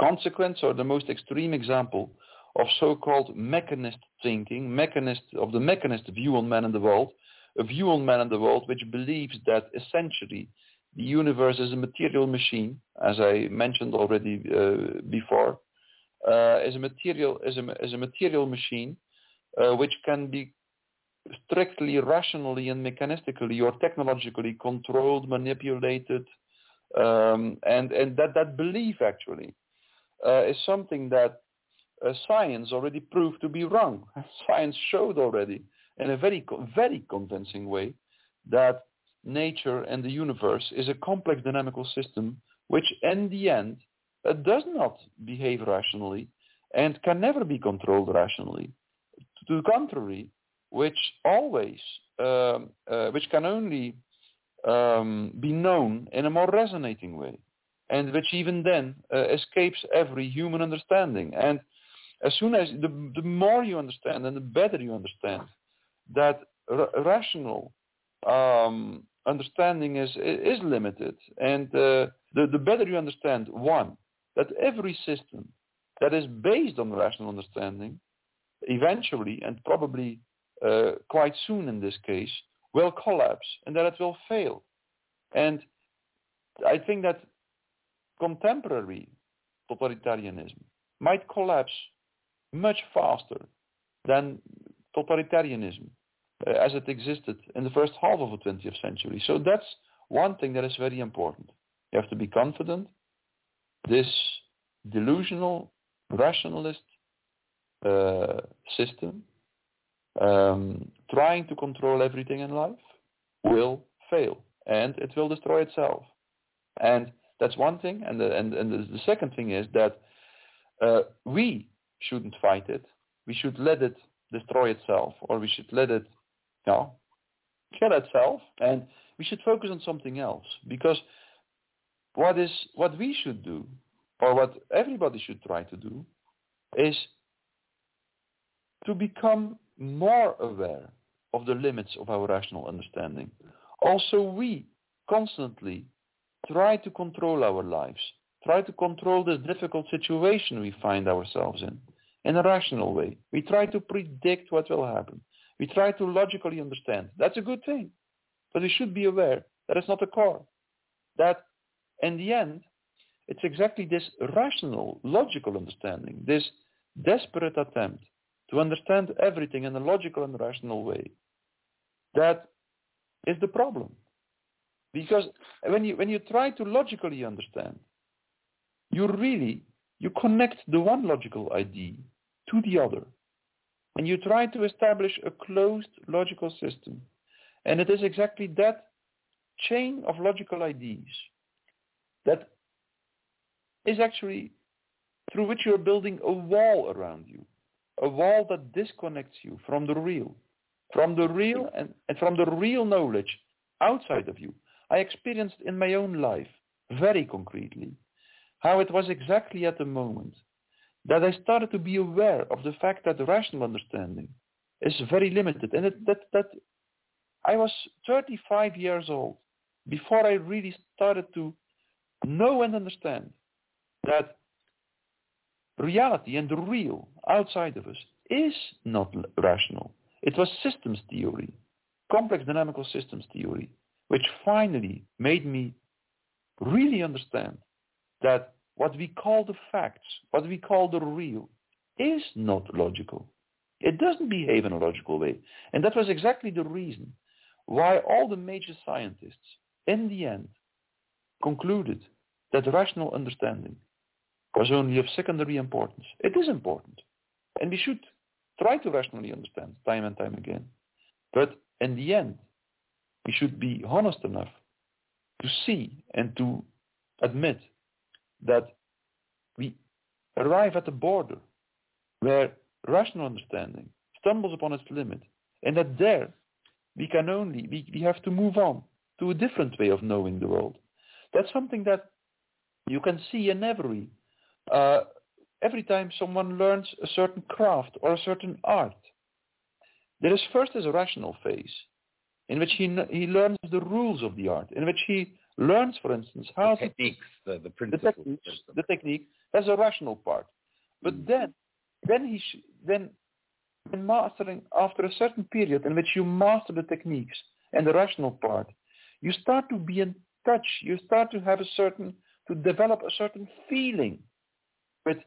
consequence or the most extreme example of so-called mechanist thinking, mechanist of the mechanist view on man and the world, a view on man and the world which believes that essentially the universe is a material machine, as I mentioned already uh, before, uh, is a material is a, is a material machine uh, which can be strictly rationally and mechanistically or technologically controlled, manipulated, um, and and that that belief actually uh, is something that uh, science already proved to be wrong. [laughs] Science showed already in a very, very convincing way that nature and the universe is a complex dynamical system which in the end uh, does not behave rationally and can never be controlled rationally. To the contrary, which always, um, uh, which can only um, be known in a more resonating way, and which even then uh, escapes every human understanding. And as soon as the, the more you understand and the better you understand that r- rational um, understanding is is limited, and uh, the the better you understand one that every system that is based on rational understanding eventually and probably uh, quite soon in this case will collapse and that it will fail. And I think that contemporary totalitarianism might collapse much faster than totalitarianism uh, as it existed in the first half of the 20th century. So that's one thing that is very important. You have to be confident. This delusional, rationalist uh, system um, trying to control everything in life will fail and it will destroy itself. And that's one thing. And the, and, and the, second thing is that uh, we shouldn't fight it. We should let it destroy itself or we should let it you know, kill itself and we should focus on something else because what is what we should do or what everybody should try to do is to become more aware of the limits of our rational understanding. Also, we constantly try to control our lives, try to control this difficult situation we find ourselves in, in a rational way. We try to predict what will happen. We try to logically understand. That's a good thing. But we should be aware that it's not a core. That in the end, it's exactly this rational, logical understanding, this desperate attempt to understand everything in a logical and rational way. That is the problem. Because when you, when you try to logically understand, you really, you connect the one logical idea to the other. And you try to establish a closed logical system. And it is exactly that chain of logical ideas that is actually through which you're building a wall around you a wall that disconnects you from the real, from the real and, and from the real knowledge outside of you. I experienced in my own life very concretely how it was exactly at the moment that I started to be aware of the fact that rational understanding is very limited and it, that, that I was 35 years old before I really started to know and understand that reality and the real outside of us is not rational. It was systems theory, complex dynamical systems theory, which finally made me really understand that what we call the facts, what we call the real, is not logical. It doesn't behave in a logical way. And that was exactly the reason why all the major scientists, in the end, concluded that rational understanding was only of secondary importance. It is important. And we should try to rationally understand time and time again. But in the end, we should be honest enough to see and to admit that we arrive at a border where rational understanding stumbles upon its limit and that there we can only, we, we have to move on to a different way of knowing the world. That's something that you can see in every uh, every time someone learns a certain craft or a certain art, there is first is a rational phase in which he, he learns the rules of the art, in which he learns, for instance, how the techniques, to, the, the principles, the, techniques, the technique. That's a rational part. But mm. then, then he sh- then in mastering after a certain period in which you master the techniques and the rational part, you start to be in touch. You start to have a certain to develop a certain feeling with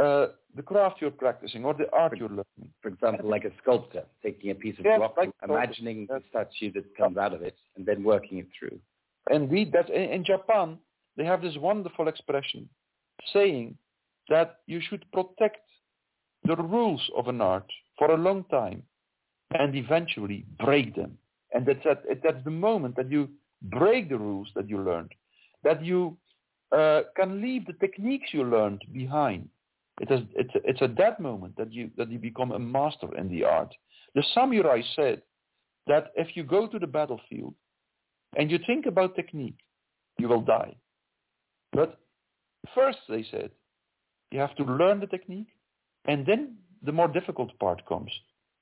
uh, the craft you're practicing or the art you're learning. For example, like a sculptor taking a piece of yes, rock, like imagining the statue that comes out of it, and then working it through. Indeed, that in, in Japan they have this wonderful expression saying that you should protect the rules of an art for a long time and eventually break them. And that's, at, that's the moment that you break the rules that you learned, that you uh, can leave the techniques you learned behind. It is, it's, it's at that moment that you, that you become a master in the art. The samurai said that if you go to the battlefield and you think about technique, you will die. But first, they said, you have to learn the technique, and then the more difficult part comes.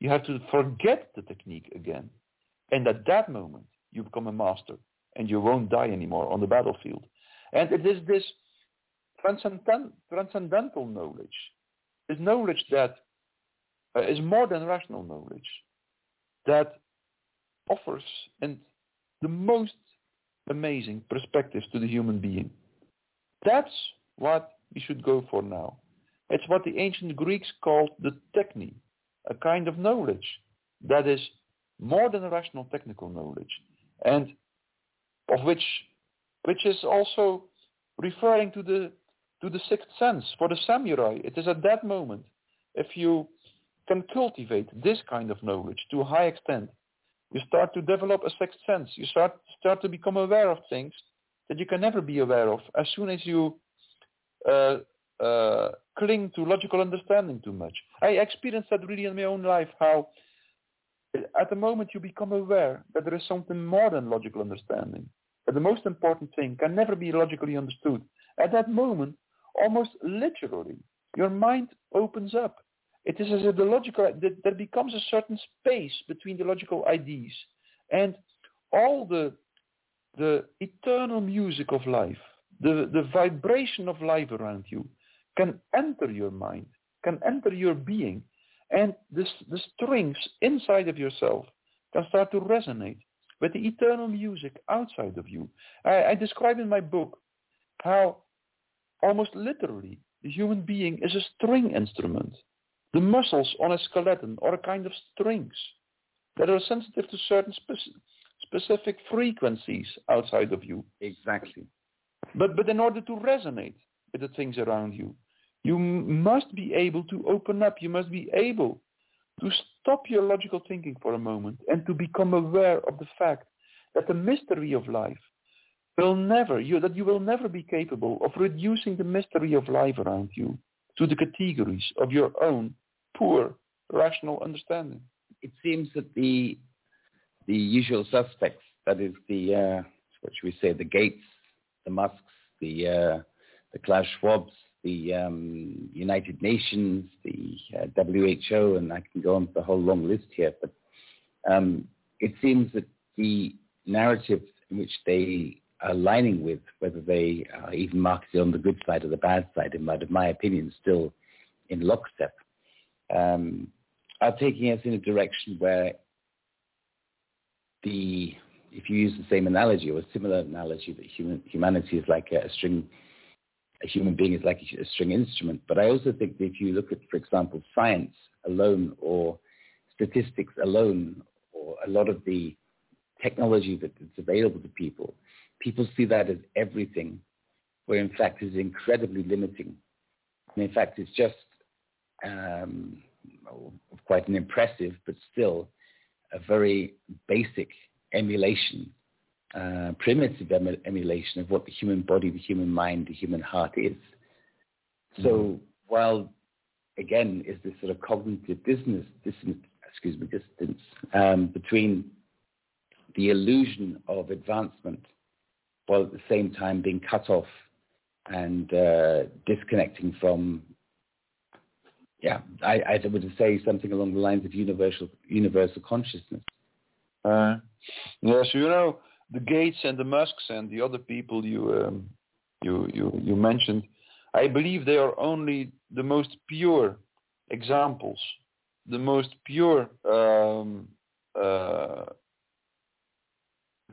You have to forget the technique again. And at that moment, you become a master, and you won't die anymore on the battlefield. And it is this transcendent, transcendental knowledge, this knowledge that uh, is more than rational knowledge, that offers and the most amazing perspectives to the human being. That's what we should go for now. It's what the ancient Greeks called the techne, a kind of knowledge that is more than a rational technical knowledge, and of which which is also referring to the to the sixth sense. For the samurai, it is at that moment, if you can cultivate this kind of knowledge to a high extent, you start to develop a sixth sense. You start start to become aware of things that you can never be aware of as soon as you uh, uh, cling to logical understanding too much. I experienced that really in my own life, how at the moment you become aware that there is something more than logical understanding. That the most important thing can never be logically understood. At that moment, almost literally, your mind opens up. It is as if the logical, that there becomes a certain space between the logical ideas and all the, the eternal music of life, the, the vibration of life around you can enter your mind, can enter your being, and this, the strings inside of yourself can start to resonate with the eternal music outside of you. I, I describe in my book how almost literally the human being is a string instrument. The muscles on a skeleton are a kind of strings that are sensitive to certain speci- specific frequencies outside of you. Exactly. But, but in order to resonate with the things around you, you must be able to open up. You must be able to stop your logical thinking for a moment and to become aware of the fact that the mystery of life will never, you, that you will never be capable of reducing the mystery of life around you to the categories of your own poor rational understanding. It seems that the the usual suspects, that is the uh, what should we say, the Gates, the Musks, the uh, the Klaus Schwabs, the um, United Nations, the uh, WHO, and I can go on for the whole long list here. But um, it seems that the narrative in which they are aligning with, whether they are even marketed on the good side or the bad side, in my, in my opinion, still in lockstep, um, are taking us in a direction where the, if you use the same analogy or a similar analogy, that human, humanity is like a string a human being is like a string instrument. But I also think that if you look at, for example, science alone or statistics alone or a lot of the technology that is available to people, people see that as everything, where in fact it's incredibly limiting. And in fact, it's just um, quite an impressive, but still a very basic emulation uh, primitive em- emulation of what the human body, the human mind, the human heart is. So mm while, again, is this sort of cognitive distance, distance excuse me, distance um, between the illusion of advancement while at the same time being cut off and uh, disconnecting from yeah, I, I would say something along the lines of universal universal consciousness. Uh, yes, you know, the Gates and the Musks and the other people you um, you you you mentioned, I believe they are only the most pure examples, the most pure um, uh,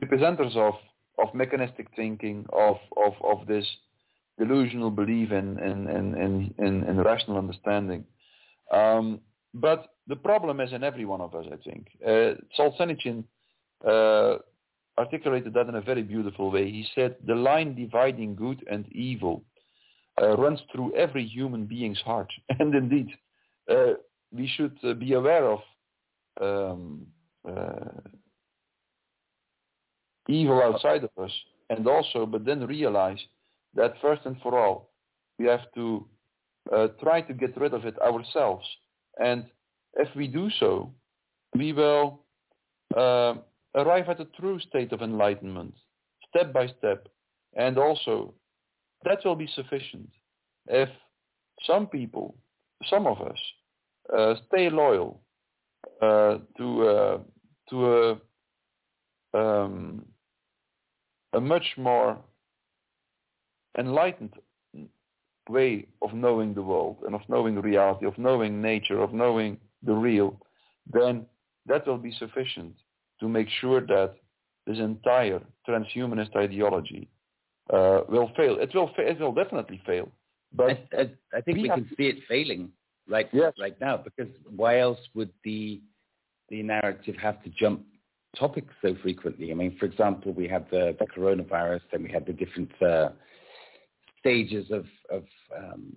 representatives of of mechanistic thinking, of of of this delusional belief in in in in, in rational understanding. Um, but the problem is in every one of us, I think. Uh, Solzhenitsyn uh, articulated that in a very beautiful way. He said, the line dividing good and evil uh, runs through every human being's heart. [laughs] And indeed, uh, we should uh, be aware of um, uh, evil outside of us, and also, but then realize that first and for all, we have to uh, try to get rid of it ourselves. And if we do so, we will uh, arrive at a true state of enlightenment, step by step. And also, that will be sufficient. If some people, some of us, uh, stay loyal uh, to uh, to a um, a much more enlightened way of knowing the world and of knowing reality, of knowing nature, of knowing the real, then that will be sufficient to make sure that this entire transhumanist ideology uh, will fail. It will. Fa- it will definitely fail. But I, I, I think we, we can see it failing right yes. right now because why else would the the narrative have to jump topics so frequently? I mean, for example, we had the, the coronavirus, and we had the different uh, stages of, of um,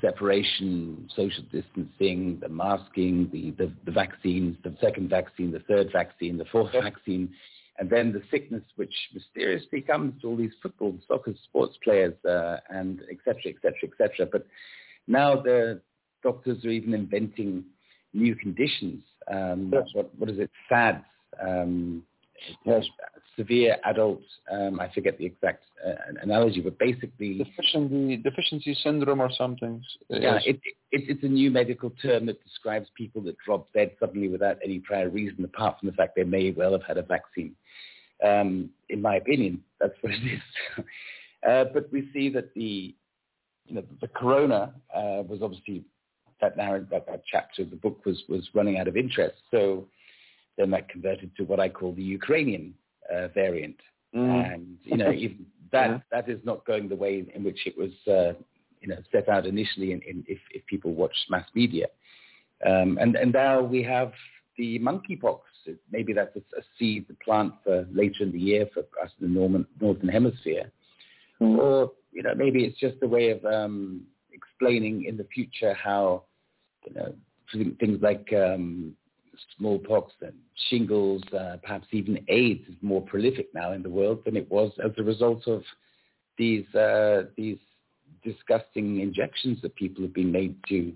separation, social distancing, the masking, the, the, the, vaccines, the second vaccine, the third vaccine, the fourth vaccine, and then the sickness which mysteriously comes to all these football, soccer, sports players, uh, and et cetera, et cetera, et cetera. But now the doctors are even inventing new conditions. Um, what, what is it? SADS. Um, yes severe adult, um, I forget the exact uh, analogy, but basically... Deficiency, deficiency syndrome or something. Yeah, it, it, it's a new medical term that describes people that drop dead suddenly without any prior reason apart from the fact they may well have had a vaccine. Um, in my opinion, that's what it is. [laughs] uh, but we see that the, you know, the corona uh, was obviously that narrative, that, that chapter of the book was, was running out of interest. So then that converted to what I call the Ukrainian uh, variant. Mm. And, you know, [laughs] that, yeah. that is not going the way in which it was, uh, you know, set out initially in, in, if, if people watch mass media. Um, and, and now we have the monkeypox. Maybe that's a, a seed to plant for later in the year for us in the Norman, Northern Hemisphere. Mm. Or, you know, maybe it's just a way of um, explaining in the future how, you know, things like um, smallpox and shingles, uh, perhaps even AIDS is more prolific now in the world than it was as a result of these uh, these disgusting injections that people have been made to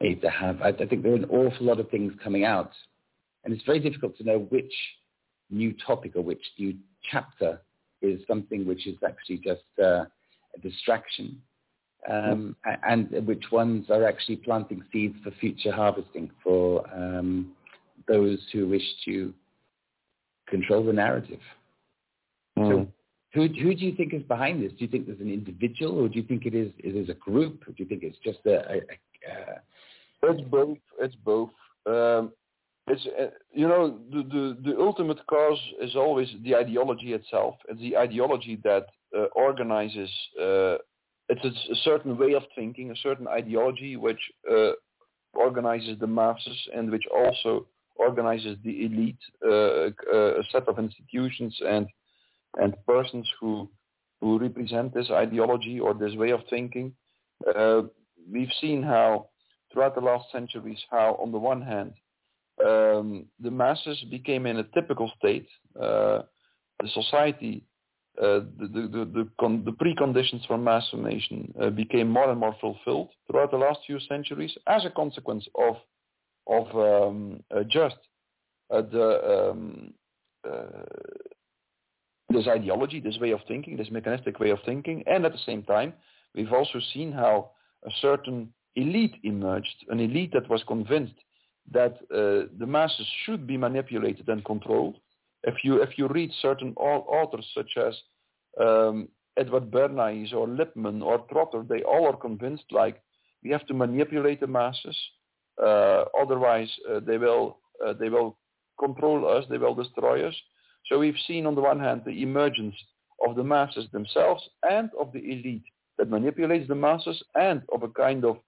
made to have. I, I think there are an awful lot of things coming out, and it's very difficult to know which new topic or which new chapter is something which is actually just uh, a distraction um, and which ones are actually planting seeds for future harvesting for um, those who wish to control the narrative. Mm. So who, who do you think is behind this? Do you think there's an individual or do you think it is, it is a group? Or do you think it's just a... a, a it's both. It's both. Um, it's, uh, you know, the, the, the ultimate cause is always the ideology itself. It's the ideology that uh, organizes, uh, it's a, a, certain way of thinking, a certain ideology which uh, organizes the masses and which also organizes the elite, uh, uh, a set of institutions and and persons who who represent this ideology or this way of thinking. Uh, we've seen how throughout the last centuries how on the one hand um, the masses became in a typical state. Uh, the society, uh, the, the, the, the, con- the, preconditions for mass formation uh, became more and more fulfilled throughout the last few centuries as a consequence of of um, uh, just uh, the um, uh, this ideology, this way of thinking, this mechanistic way of thinking, and at the same time, we've also seen how a certain elite emerged, an elite that was convinced that uh, the masses should be manipulated and controlled. If you if you read certain authors such as um, Edward Bernays or Lippmann or Trotter, they all are convinced like we have to manipulate the masses, otherwise uh, they will uh, they will control us, they will destroy us. So we've seen on the one hand the emergence of the masses themselves and of the elite that manipulates the masses and of a kind of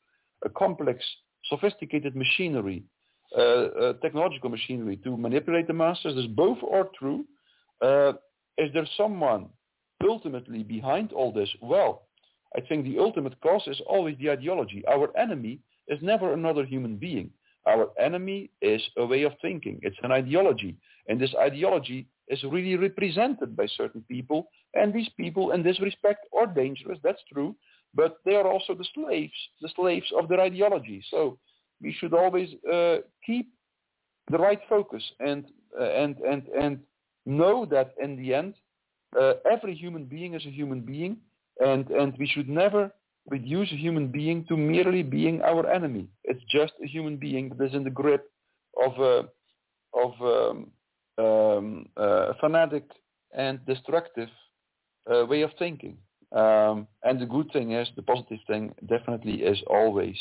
a complex, sophisticated machinery, uh, uh, technological machinery to manipulate the masses. Both are true. Uh, is there someone ultimately behind all this? Well, I think the ultimate cause is always the ideology. Our enemy is never another human being. Our enemy is a way of thinking. It's an ideology. And this ideology is really represented by certain people. And these people in this respect are dangerous. That's true. But they are also the slaves, the slaves of their ideology. So we should always uh, keep the right focus and, uh, and, and, and know that in the end, uh, every human being is a human being. And, and we should never reduce a human being to merely being our enemy. It's just a human being that is in the grip of a, of um, um, a fanatic and destructive uh, way of thinking. Um, and the good thing is, the positive thing definitely is always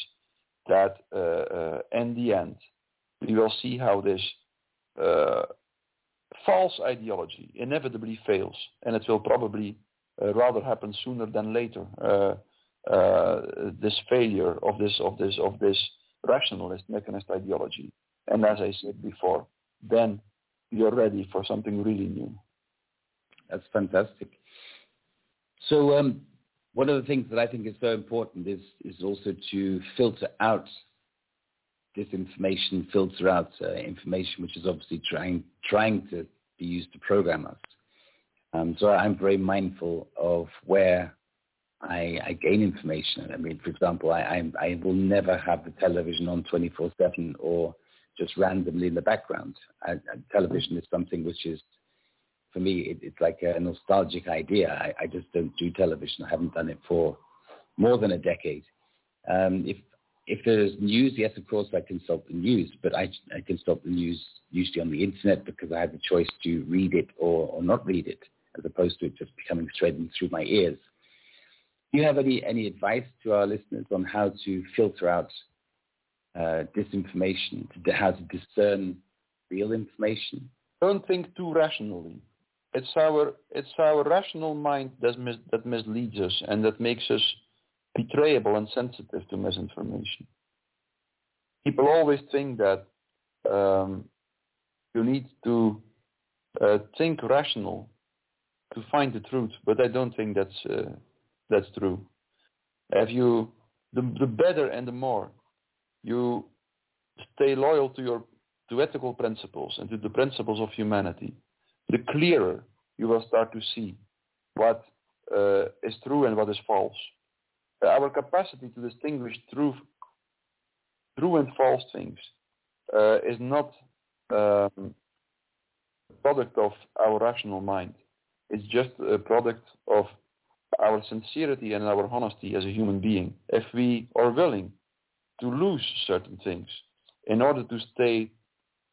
that uh, uh, in the end, we will see how this uh, false ideology inevitably fails, and it will probably uh, rather happen sooner than later. This failure of this of this of this rationalist mechanist ideology. And as I said before, then you're ready for something really new. That's fantastic. So um, one of the things that I think is so important is is also to filter out disinformation, filter out uh, information which is obviously trying trying to be used to program us. Um, so I'm very mindful of where I, I gain information. I mean, for example, I, I, I will never have the television on 24/7 or just randomly in the background. I, television is something which is, for me, it, it's like a nostalgic idea. I, I just don't do television. I haven't done it for more than a decade. Um, if if there's news, yes, of course, I consult the news, but I, I consult the news usually on the internet because I have the choice to read it or, or not read it, as opposed to it just becoming in through my ears. Do you have any, any advice to our listeners on how to filter out uh, disinformation, to, how to discern real information? Don't think too rationally. It's our, it's our rational mind that, mis- that misleads us and that makes us betrayable and sensitive to misinformation. People always think that um, you need to uh, think rational to find the truth, but I don't think that's uh, that's true. If you, the, the better and the more you stay loyal to your to ethical principles and to the principles of humanity, the clearer you will start to see what uh, is true and what is false. Our capacity to distinguish true, true and false things uh, is not um, a product of our rational mind. It's just a product of our sincerity and our honesty as a human being, if we are willing to lose certain things in order to stay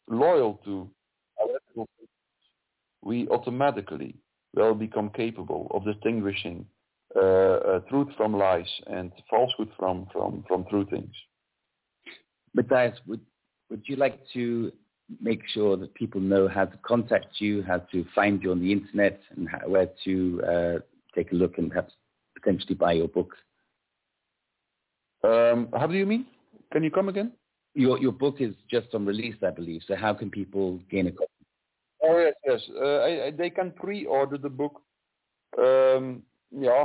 loyal to our ethical we automatically will become capable of distinguishing uh, uh, truth from lies and falsehood from, from, from true things. Mattias, would, would you like to make sure that people know how to contact you, how to find you on the internet, and how, where to uh, take a look and perhaps potentially buy your books. Um, how do you mean? Can you come again? Your your book is just on release, I believe. So how can people gain a copy? Oh yes, yes. Uh, I, I, they can pre-order the book. Um, yeah.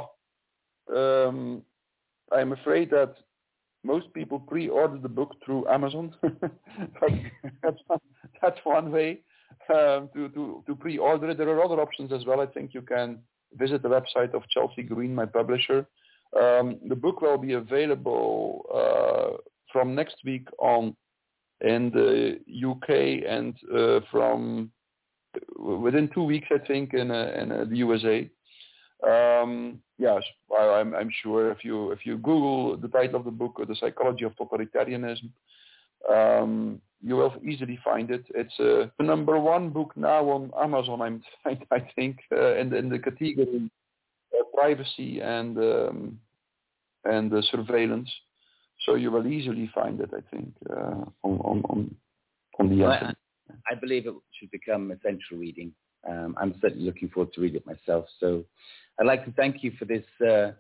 Um, I'm afraid that most people pre-order the book through Amazon. [laughs] that's, that's one way um, to, to, to pre-order it. There are other options as well. I think you can visit the website of Chelsea Green, my publisher. Um, the book will be available uh, from next week on in the UK and uh, from within two weeks, I think, in, uh, in uh, the USA. Um, yes, I'm, I'm sure if you if you Google the title of the book, "The Psychology of Totalitarianism," um, you will easily find it. It's uh, the number one book now on Amazon. I'm, [laughs] I, think uh, in, the, in the category of privacy and um, and uh, surveillance. So you will easily find it. I think uh, on on on, on the well, I, I, believe it should become essential reading. Um, I'm certainly looking forward to read it myself. So I'd like to thank you for this uh,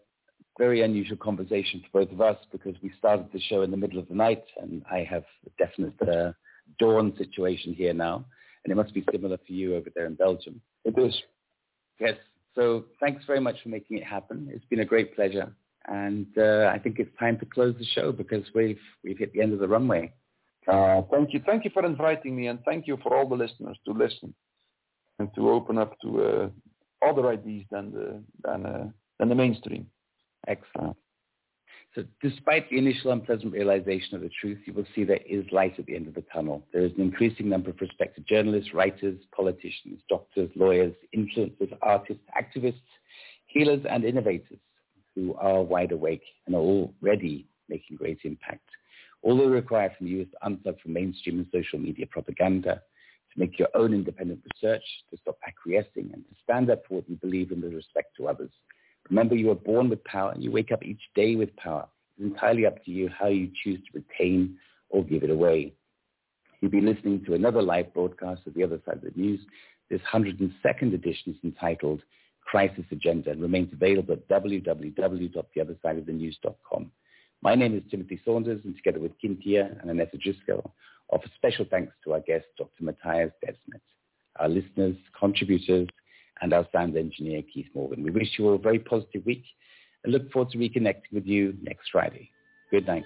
very unusual conversation for both of us because we started the show in the middle of the night and I have a definite uh, dawn situation here now. And it must be similar for you over there in Belgium. It is. Yes. So thanks very much for making it happen. It's been a great pleasure. and uh, I think it's time to close the show because we've we've hit the end of the runway. Uh, thank you, thank you for inviting me, and thank you for all the listeners to listen and to open up to uh, other ideas than the than uh, than the mainstream. Excellent. So despite the initial unpleasant realization of the truth, you will see there is light at the end of the tunnel. There is an increasing number of prospective journalists, writers, politicians, doctors, lawyers, influencers, artists, activists, healers, and innovators who are wide awake and are already making great impact. All they require from you is to unplug from mainstream and social media propaganda, to make your own independent research, to stop acquiescing, and to stand up for what you believe in with respect to others. Remember, you are born with power and you wake up each day with power. It's entirely up to you how you choose to retain or give it away. You'll be listening to another live broadcast of The Other Side of the News. This 102nd edition is entitled Crisis Agenda and remains available at www.theothersideofthenews.com. My name is Timothy Saunders, and together with Kintia and Annetta Driscoll, offer special thanks to our guest, Dr. Mattias Desmet, our listeners, contributors, and our sound engineer, Keith Morgan. We wish you all a very positive week and look forward to reconnecting with you next Friday. Good night.